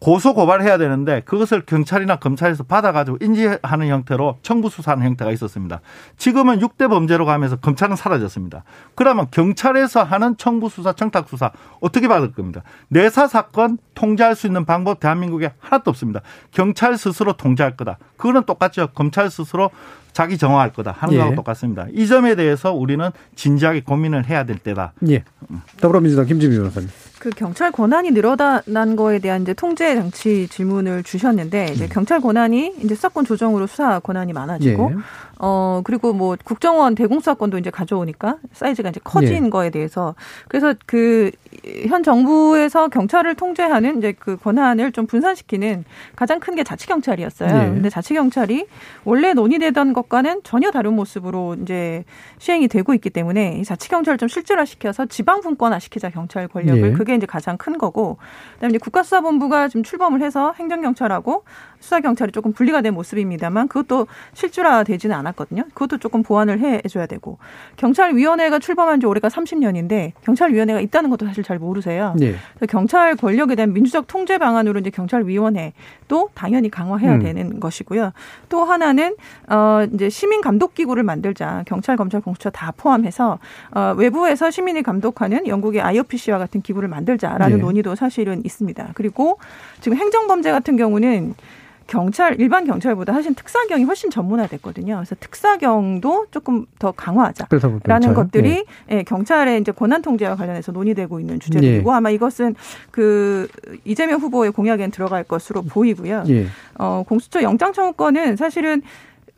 고소 고발해야 되는데 그것을 경찰이나 검찰에서 받아가지고 인지하는 형태로 청부 수사하는 형태가 있었습니다. 지금은 6대 범죄로 가면서 검찰은 사라졌습니다. 그러면 경찰에서 하는 청부 수사, 청탁 수사 어떻게 받을 겁니다. 내사 사건 통제할 수 있는 방법 대한민국에 하나도 없습니다. 경찰 스스로 통제할 거다. 그거는 똑같죠. 검찰 스스로 자기 정화할 거다 하는 예. 거하고 똑같습니다. 이 점에 대해서 우리는 진지하게 고민을 해야 될 때다. 예. 더불어민주당 김지미 변호사님. 그 경찰 권한이 늘어난 거에 대한 이제 통제 장치 질문을 주셨는데 이제 경찰 권한이 이제 수사권 조정으로 수사 권한이 많아지고 예. 어 그리고 뭐 국정원 대공수사권도 이제 가져오니까 사이즈가 이제 커진 예. 거에 대해서 그래서 그 현 정부에서 경찰을 통제하는 이제 그 권한을 좀 분산시키는 가장 큰 게 자치 경찰이었어요. 예. 근데 자치 경찰이 원래 논의되던 것과는 전혀 다른 모습으로 이제 시행이 되고 있기 때문에 이 자치 경찰을 좀 실질화시켜서 지방 분권화 시키자 경찰 권력을 예. 그게 이제 가장 큰 거고 그다음에 이제 국가수사본부가 지금 출범을 해서 행정경찰하고 수사경찰이 조금 분리가 된 모습입니다만 그것도 실질화되지는 않았 거든요. 그것도 조금 보완을 해줘야 되고 경찰위원회가 출범한 지 올해가 30년인데 경찰위원회가 있다는 것도 사실 잘 모르세요. 예. 그래서 경찰 권력에 대한 민주적 통제 방안으로 이제 경찰위원회도 당연히 강화해야 음. 되는 것이고요. 또 하나는 어 이제 시민 감독 기구를 만들자. 경찰, 검찰, 공수처 다 포함해서 어 외부에서 시민이 감독하는 영국의 IOPC와 같은 기구를 만들자라는 네. 논의도 사실은 있습니다. 그리고 지금 행정 범죄 같은 경우는 경찰 일반 경찰보다 사실 특사경이 훨씬 전문화됐거든요. 그래서 특사경도 조금 더 강화하자. 특별사법 라는 경찰. 것들이 예, 경찰의 이제 권한 통제와 관련해서 논의되고 있는 주제들이고 예. 아마 이것은 그 이재명 후보의 공약엔 들어갈 것으로 보이고요. 예. 어, 공수처 영장 청구권은 사실은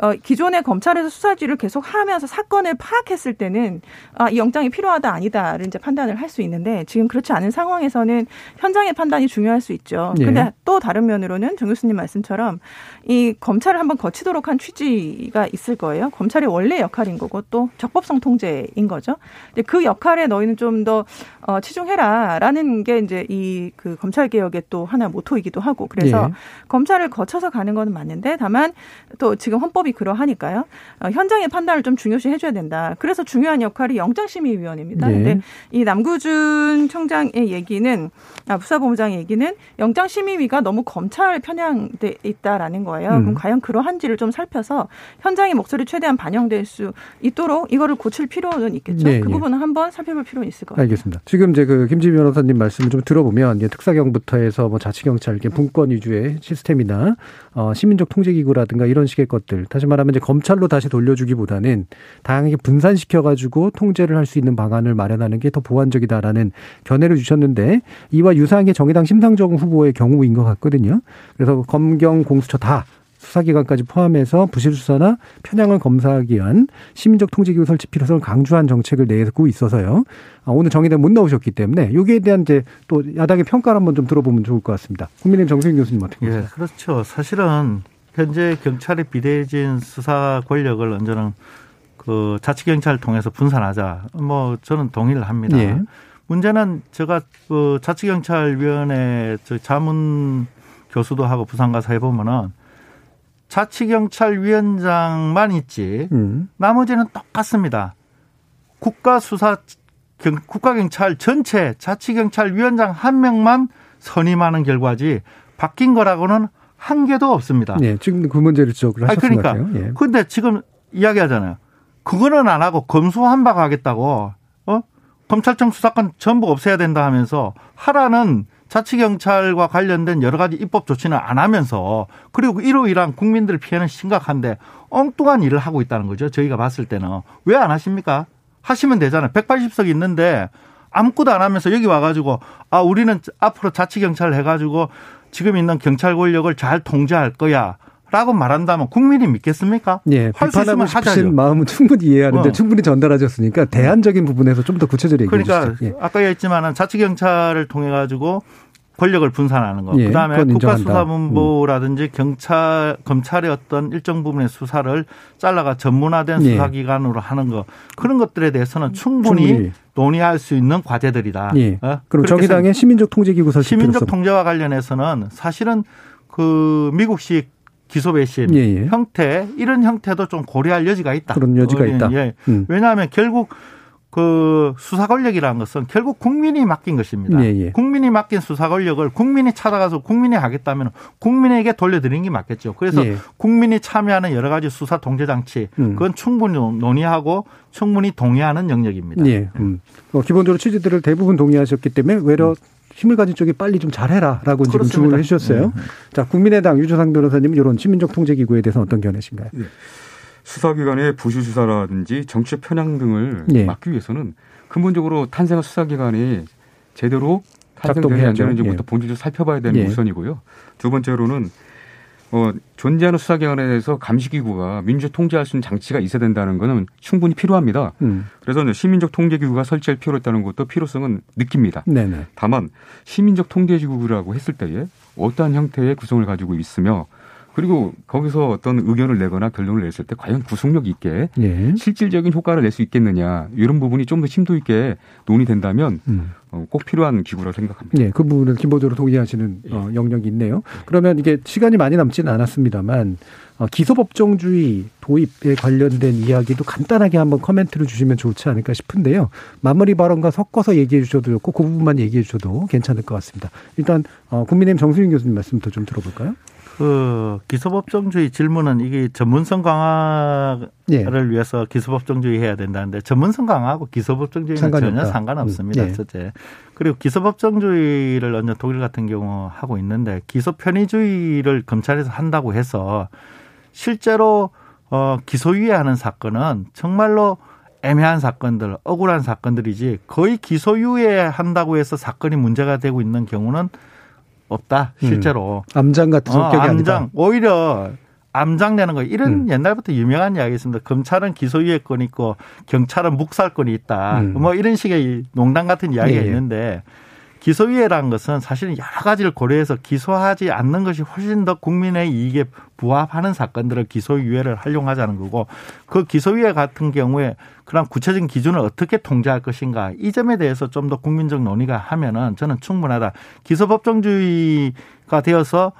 어, 기존의 검찰에서 수사지를 계속 하면서 사건을 파악했을 때는 아, 이 영장이 필요하다 아니다를 이제 판단을 할 수 있는데 지금 그렇지 않은 상황에서는 현장의 판단이 중요할 수 있죠. 예. 근데 또 다른 면으로는 정 교수님 말씀처럼 이 검찰을 한번 거치도록 한 취지가 있을 거예요. 검찰의 원래 역할인 거고 또 적법성 통제인 거죠. 근데 그 역할에 너희는 좀 더 어, 치중해라라는 게 이제 이 그 검찰 개혁의 또 하나 모토이기도 하고 그래서 예. 검찰을 거쳐서 가는 거는 맞는데 다만 또 지금 헌법이 그러하니까요. 어, 현장의 판단을 좀 중요시 해줘야 된다. 그래서 중요한 역할이 영장심의위원회입니다. 예. 근데 이 남구준 청장의 얘기는 아, 부사본부장의 얘기는 영장심의위가 너무 검찰 편향돼 있다라는 거예요. 음. 그럼 과연 그러한지를 좀 살펴서 현장의 목소리 최대한 반영될 수 있도록 이거를 고칠 필요는 있겠죠. 네, 그 네. 부분은 한번 살펴볼 필요는 있을 것 같아요. 알겠습니다. 지금 이제 그 김지 변호사님 말씀을 좀 들어보면 이제 특사경부터 해서 뭐 자치경찰, 이렇게 분권 위주의 시스템이나 어, 시민적 통제기구라든가 이런 식의 것들, 다시 말하면 이제 검찰로 다시 돌려주기보다는 다양하게 분산시켜가지고 통제를 할 수 있는 방안을 마련하는 게 더 보완적이다라는 견해를 주셨는데 이와 유사한 게 정의당 심상정 후보의 경우인 것 같거든요. 그래서 검경, 공수처 다 수사기관까지 포함해서 부실 수사나 편향을 검사하기 위한 시민적 통제기구 설치 필요성을 강조한 정책을 내고 있어서요. 아, 오늘 정의당 못 나오셨기 때문에 여기에 대한 이제 또 야당의 평가를 한번 좀 들어보면 좋을 것 같습니다. 국민의힘 정수인 교수님 어떻게 보세요? 예, 그렇죠. 사실은 현재 경찰에 비대해진 수사 권력을 언제는 그 자치 경찰을 통해서 분산하자. 뭐 저는 동의를 합니다. 예. 문제는 제가 그 자치 경찰위원회 저 자문 교수도 하고 부산 가서 해보면은 자치 경찰위원장만 있지 음. 나머지는 똑같습니다. 국가 수사 경, 국가 경찰 전체 자치 경찰위원장 한 명만 선임하는 결과지 바뀐 거라고는 한 개도 없습니다. 네, 지금 그 문제를 지적을 것 그러니까. 같아요. 예. 근데 지금 이야기하잖아요. 그거는 안 하고 검수한박 하겠다고, 어? 검찰청 수사권 전부 없애야 된다 하면서 하라는 자치경찰과 관련된 여러 가지 입법 조치는 안 하면서 그리고 이러이러한 국민들 피해는 심각한데 엉뚱한 일을 하고 있다는 거죠. 저희가 봤을 때는. 왜 안 하십니까? 하시면 되잖아요. 180석 있는데 아무것도 안 하면서 여기 와가지고 아, 우리는 앞으로 자치경찰을 해가지고 지금 있는 경찰 권력을 잘 통제할 거야. 라고 말한다면 국민이 믿겠습니까? 예, 비판하고. 싶으신 마음은 충분히 이해하는데 어. 충분히 전달하셨으니까 대안적인 부분에서 좀 더 구체적으로 얘기해 그러니까 주시죠. 예. 아까 얘기했지만은 자치경찰을 통해 가지고 권력을 분산하는 거. 예, 그다음에. 국가수사본부라든지 경찰 검찰의 어떤 일정 부분의 수사를 잘라가 전문화된 예. 수사기관으로 하는 거 그런 것들에 대해서는 충분히, 충분히. 논의할 수 있는 과제들이다. 예. 어? 그럼 정의당의 시민적 통제기구 설치 시민적. 통제와 관련해서는 사실은 그 미국식 기소 배신 예, 예. 형태 이런 형태도 좀 고려할 여지가 있다. 그런 여지가 있다. 예. 음. 왜냐하면 결국 그 수사 권력이라는 것은 결국 국민이 맡긴 것입니다. 예, 예. 국민이 맡긴 수사 권력을 국민이 찾아가서 국민이 하겠다면 국민에게 돌려드리는 게 맞겠죠. 그래서 예. 국민이 참여하는 여러 가지 수사 통제 장치 음. 그건 충분히 논의하고 충분히 동의하는 영역입니다. 예. 음. 어, 기본적으로 취지들을 대부분 동의하셨기 때문에 외려 힘을 가진 쪽이 빨리 좀 잘해라라고 지금. 주문을 해주셨어요. 예. 자, 국민의당 유주상 변호사님 이런 시민적 통제기구에 대해서 어떤 견해신가요? 수사기관의 부실 수사라든지 정치적 편향 등을 예. 막기 위해서는 근본적으로 탄생한 수사기관이 제대로 탄생되는지 안. 되는지부터 예. 본질적으로 살펴봐야 되는 예. 우선이고요. 두 번째로는 어, 존재하는 수사기관에 대해서 감시기구가 민주적 통제할 수 있는 장치가 있어야 된다는 것은 충분히 필요합니다. 음. 그래서 시민적 통제기구가 설치할 필요가 있다는 것도 필요성은 느낍니다. 네네. 다만 시민적 통제기구라고 했을 때에 어떠한 형태의 구성을 가지고 있으며 그리고 거기서 어떤 의견을 내거나 결론을 냈을 때 과연 구속력 있게 예. 실질적인 효과를 낼 수 있겠느냐 이런 부분이 좀 더 심도 있게 논의된다면 음. 어, 꼭 필요한 기구라고 생각합니다. 예, 그 부분은 기본적으로 동의하시는 어, 영역이 있네요. 그러면 이게 시간이 많이 남지는 않았습니다만 어, 기소법정주의 도입에 관련된 이야기도 간단하게 한번 커멘트를 주시면 좋지 않을까 싶은데요. 마무리 발언과 섞어서 얘기해 주셔도 좋고 그 부분만 얘기해 주셔도 괜찮을 것 같습니다. 일단 어, 국민의힘 정수인 교수님 말씀부터 좀 들어볼까요? 그 기소법정주의 질문은 이게 전문성 강화를 예. 위해서 기소법정주의 해야 된다는데 전문성 강화하고 기소법정주의는 상관이 전혀. 상관없습니다. 음, 예. 첫째. 그리고 기소법정주의를 언제 독일 같은 경우 하고 있는데 기소 편의주의를 검찰에서 한다고 해서 실제로 어 기소유예하는 사건은 정말로 애매한 사건들, 억울한 사건들이지 거의 기소유예 한다고 해서 사건이 문제가 되고 있는 경우는 없다. 실제로. 암장 같은 어, 성격이 암장 아니다. 오히려 암장 내는 거 이런 음. 옛날부터 유명한 이야기 있습니다. 검찰은 기소유예권 있고 경찰은 묵살권이 있다. 음. 뭐 이런 식의 농담 같은 이야기가 예. 있는데 기소유예라는 것은 사실은 여러 가지를 고려해서 기소하지 않는 것이 훨씬 더 국민의 이익에 부합하는 사건들을 기소유예를 활용하자는 거고 그 기소유예 같은 경우에 그런 구체적인 기준을 어떻게 통제할 것인가 이 점에 대해서 좀 더 국민적 논의가 하면은 저는 충분하다. 기소법정주의가 되어서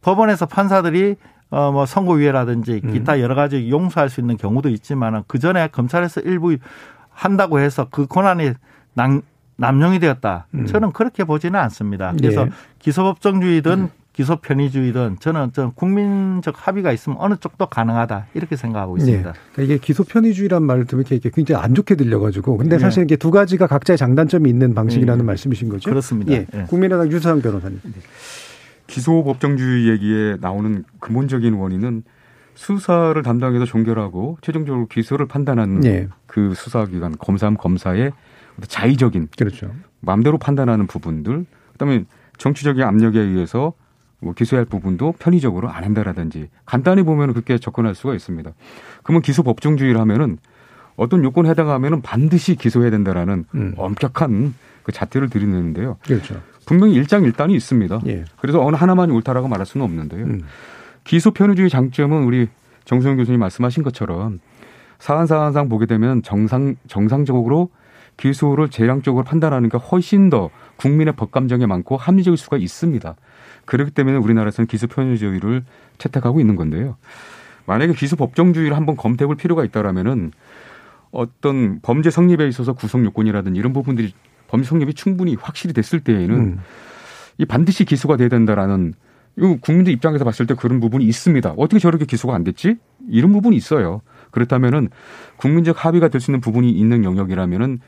법원에서 판사들이 어, 뭐, 선고유예라든지 음. 기타 여러 가지 용서할 수 있는 경우도 있지만은 그 전에 검찰에서 일부 한다고 해서 그 권한이 낭, 남용이 되었다. 음. 저는 그렇게 보지는 않습니다. 그래서 예. 기소법정주의든 음. 기소 편의주의든 저는 좀 국민적 합의가 있으면 어느 쪽도 가능하다 이렇게 생각하고 네. 있습니다. 네. 그러니까 이게 기소 편의주의란 말을 들으면 이렇게 굉장히 안 좋게 들려가지고 근데 네. 사실 이게 두 가지가 각자의 장단점이 있는 방식이라는 네. 말씀이신 거죠? 그렇습니다. 예. 네. 국민의당 유상 변호사님. 기소 법정주의 얘기에 나오는 근본적인 원인은 수사를 담당해서 종결하고 최종적으로 기소를 판단하는 네. 그 수사기관 검사 검사의 자의적인 그렇죠. 마음대로 판단하는 부분들 그다음에 정치적인 압력에 의해서 뭐 기소할 부분도 편의적으로 안 한다라든지 간단히 보면 그렇게 접근할 수가 있습니다. 그러면 기소 법정주의를 하면은 어떤 요건에 해당하면은 반드시 기소해야 된다라는 음. 엄격한 그 잣대를 들이는데요. 그렇죠. 분명히 일장일단이 있습니다. 예. 그래서 어느 하나만이 옳다라고 말할 수는 없는데요. 음. 기소 편의주의 장점은 우리 정수영 교수님 말씀하신 것처럼 사안 사안상 보게 되면 정상 정상적으로 기소를 재량적으로 판단하는 게 훨씬 더 국민의 법감정에 많고 합리적일 수가 있습니다. 그렇기 때문에 우리나라에서는 기소 편의주의를 채택하고 있는 건데요. 만약에 기소 법정주의를 한번 검토해 볼 필요가 있다라면은 어떤 범죄 성립에 있어서 구성 요건이라든지 이런 부분들이 범죄 성립이 충분히 확실히 됐을 때에는 음. 이 반드시 기소가 돼야 된다라는 이 국민들 입장에서 봤을 때 그런 부분이 있습니다. 어떻게 저렇게 기소가 안 됐지? 이런 부분이 있어요. 그렇다면은 국민적 합의가 될 수 있는 부분이 있는 영역이라면은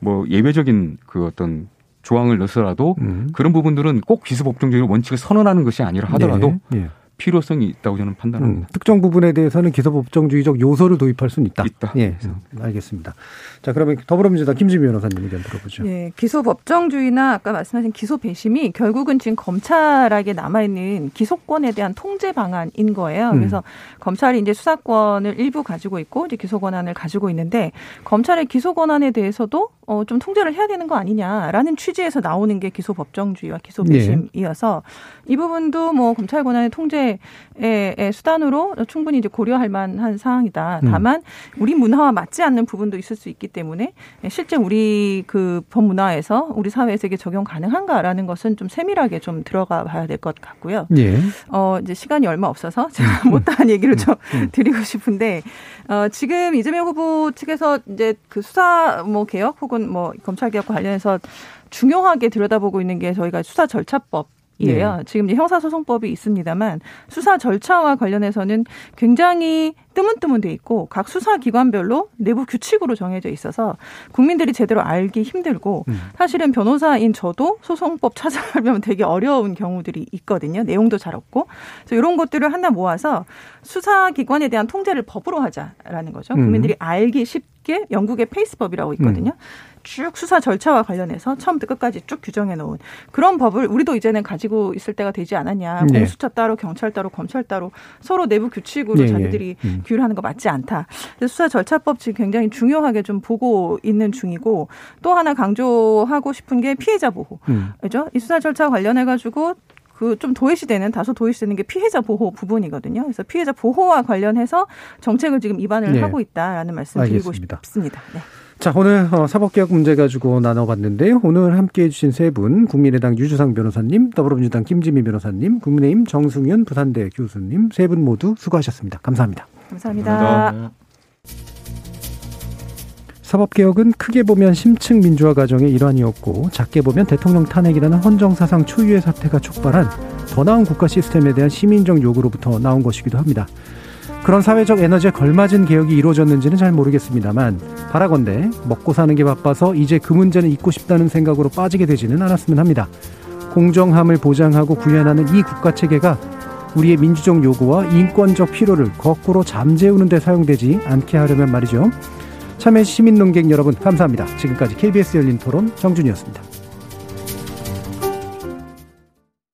뭐 예외적인 그 어떤 조항을 넣어서라도 음. 그런 부분들은 꼭 기소법정적인 원칙을 선언하는 것이 아니라 하더라도 네. 네. 필요성이 있다고 저는 판단합니다. 음, 특정 부분에 대해서는 기소법정주의적 요소를 도입할 수는 있다. 있다. 예, 음. 알겠습니다. 자, 그러면 더불어민주당 김지미 변호사님 의견 들어보죠. 네, 기소법정주의나 아까 말씀하신 기소 배심이 결국은 지금 검찰에게 남아있는 기소권에 대한 통제 방안인 거예요. 음. 그래서 검찰이 이제 수사권을 일부 가지고 있고 이제 기소 권한을 가지고 있는데 검찰의 기소 권한에 대해서도 어, 좀 통제를 해야 되는 거 아니냐라는 취지에서 나오는 게 기소 법정주의와 기소 배심이어서 네. 이 부분도 뭐 검찰 권한의 통제 의 수단으로 충분히 이제 고려할 만한 사항이다. 음. 다만 우리 문화와 맞지 않는 부분도 있을 수 있기 때문에 실제 우리 그 법문화에서 우리 사회에서 이게 적용 가능한가라는 것은 좀 세밀하게 좀 들어가 봐야 될 것 같고요. 네. 어, 이제 시간이 얼마 없어서 제가 음. 못다한 얘기를 좀 음. 드리고 싶은데 어, 지금 이재명 후보 측에서 이제 그 수사 뭐 개혁 혹은 뭐 검찰 개혁과 관련해서 중요하게 들여다보고 있는 게 저희가 수사 절차법 이에요. 네. 지금 형사소송법이 있습니다만 수사 절차와 관련해서는 굉장히 뜨문뜨문 돼 있고 각 수사 기관별로 내부 규칙으로 정해져 있어서 국민들이 제대로 알기 힘들고 음. 사실은 변호사인 저도 소송법 찾아가면 되게 어려운 경우들이 있거든요. 내용도 잘 없고. 그래서 이런 것들을 하나 모아서 수사 기관에 대한 통제를 법으로 하자라는 거죠. 음. 국민들이 알기 쉽게 영국의 페이스법이라고 있거든요. 음. 쭉 수사 절차와 관련해서 처음부터 끝까지 쭉 규정해 놓은 그런 법을 우리도 이제는 가지고 있을 때가 되지 않았냐. 네. 공수처 따로 경찰 따로 검찰 따로 서로 내부 규칙으로 네. 자기들이 음. 규율하는 거 맞지 않다. 수사 절차법 지금 굉장히 중요하게 좀 보고 있는 중이고 또 하나 강조하고 싶은 게 피해자 보호. 음. 그죠? 이 수사 절차 관련해 가지고 그좀 도외시되는 다소 도외시되는 게 피해자 보호 부분이거든요. 그래서 피해자 보호와 관련해서 정책을 지금 입안을 네. 하고 있다라는 말씀 드리고 싶습니다. 네. 자, 오늘 어, 사법개혁 문제 가지고 나눠봤는데요. 오늘 함께 해주신 세 분, 국민의당 유주상 변호사님, 더불어민주당 김지미 변호사님, 국민의힘 정승윤 부산대 교수님 세 분 모두 수고하셨습니다. 감사합니다. 감사합니다. 감사합니다. 사법개혁은 크게 보면 심층 민주화 과정의 일환이었고 작게 보면 대통령 탄핵이라는 헌정사상 초유의 사태가 촉발한 더 나은 국가 시스템에 대한 시민적 요구로부터 나온 것이기도 합니다. 그런 사회적 에너지에 걸맞은 개혁이 이루어졌는지는 잘 모르겠습니다만 바라건대 먹고 사는 게 바빠서 이제 그 문제는 잊고 싶다는 생각으로 빠지게 되지는 않았으면 합니다. 공정함을 보장하고 구현하는 이 국가 체계가 우리의 민주적 요구와 인권적 필요를 거꾸로 잠재우는 데 사용되지 않게 하려면 말이죠. 참여 시민 농객 여러분 감사합니다. 지금까지 KBS 열린 토론 정준이었습니다.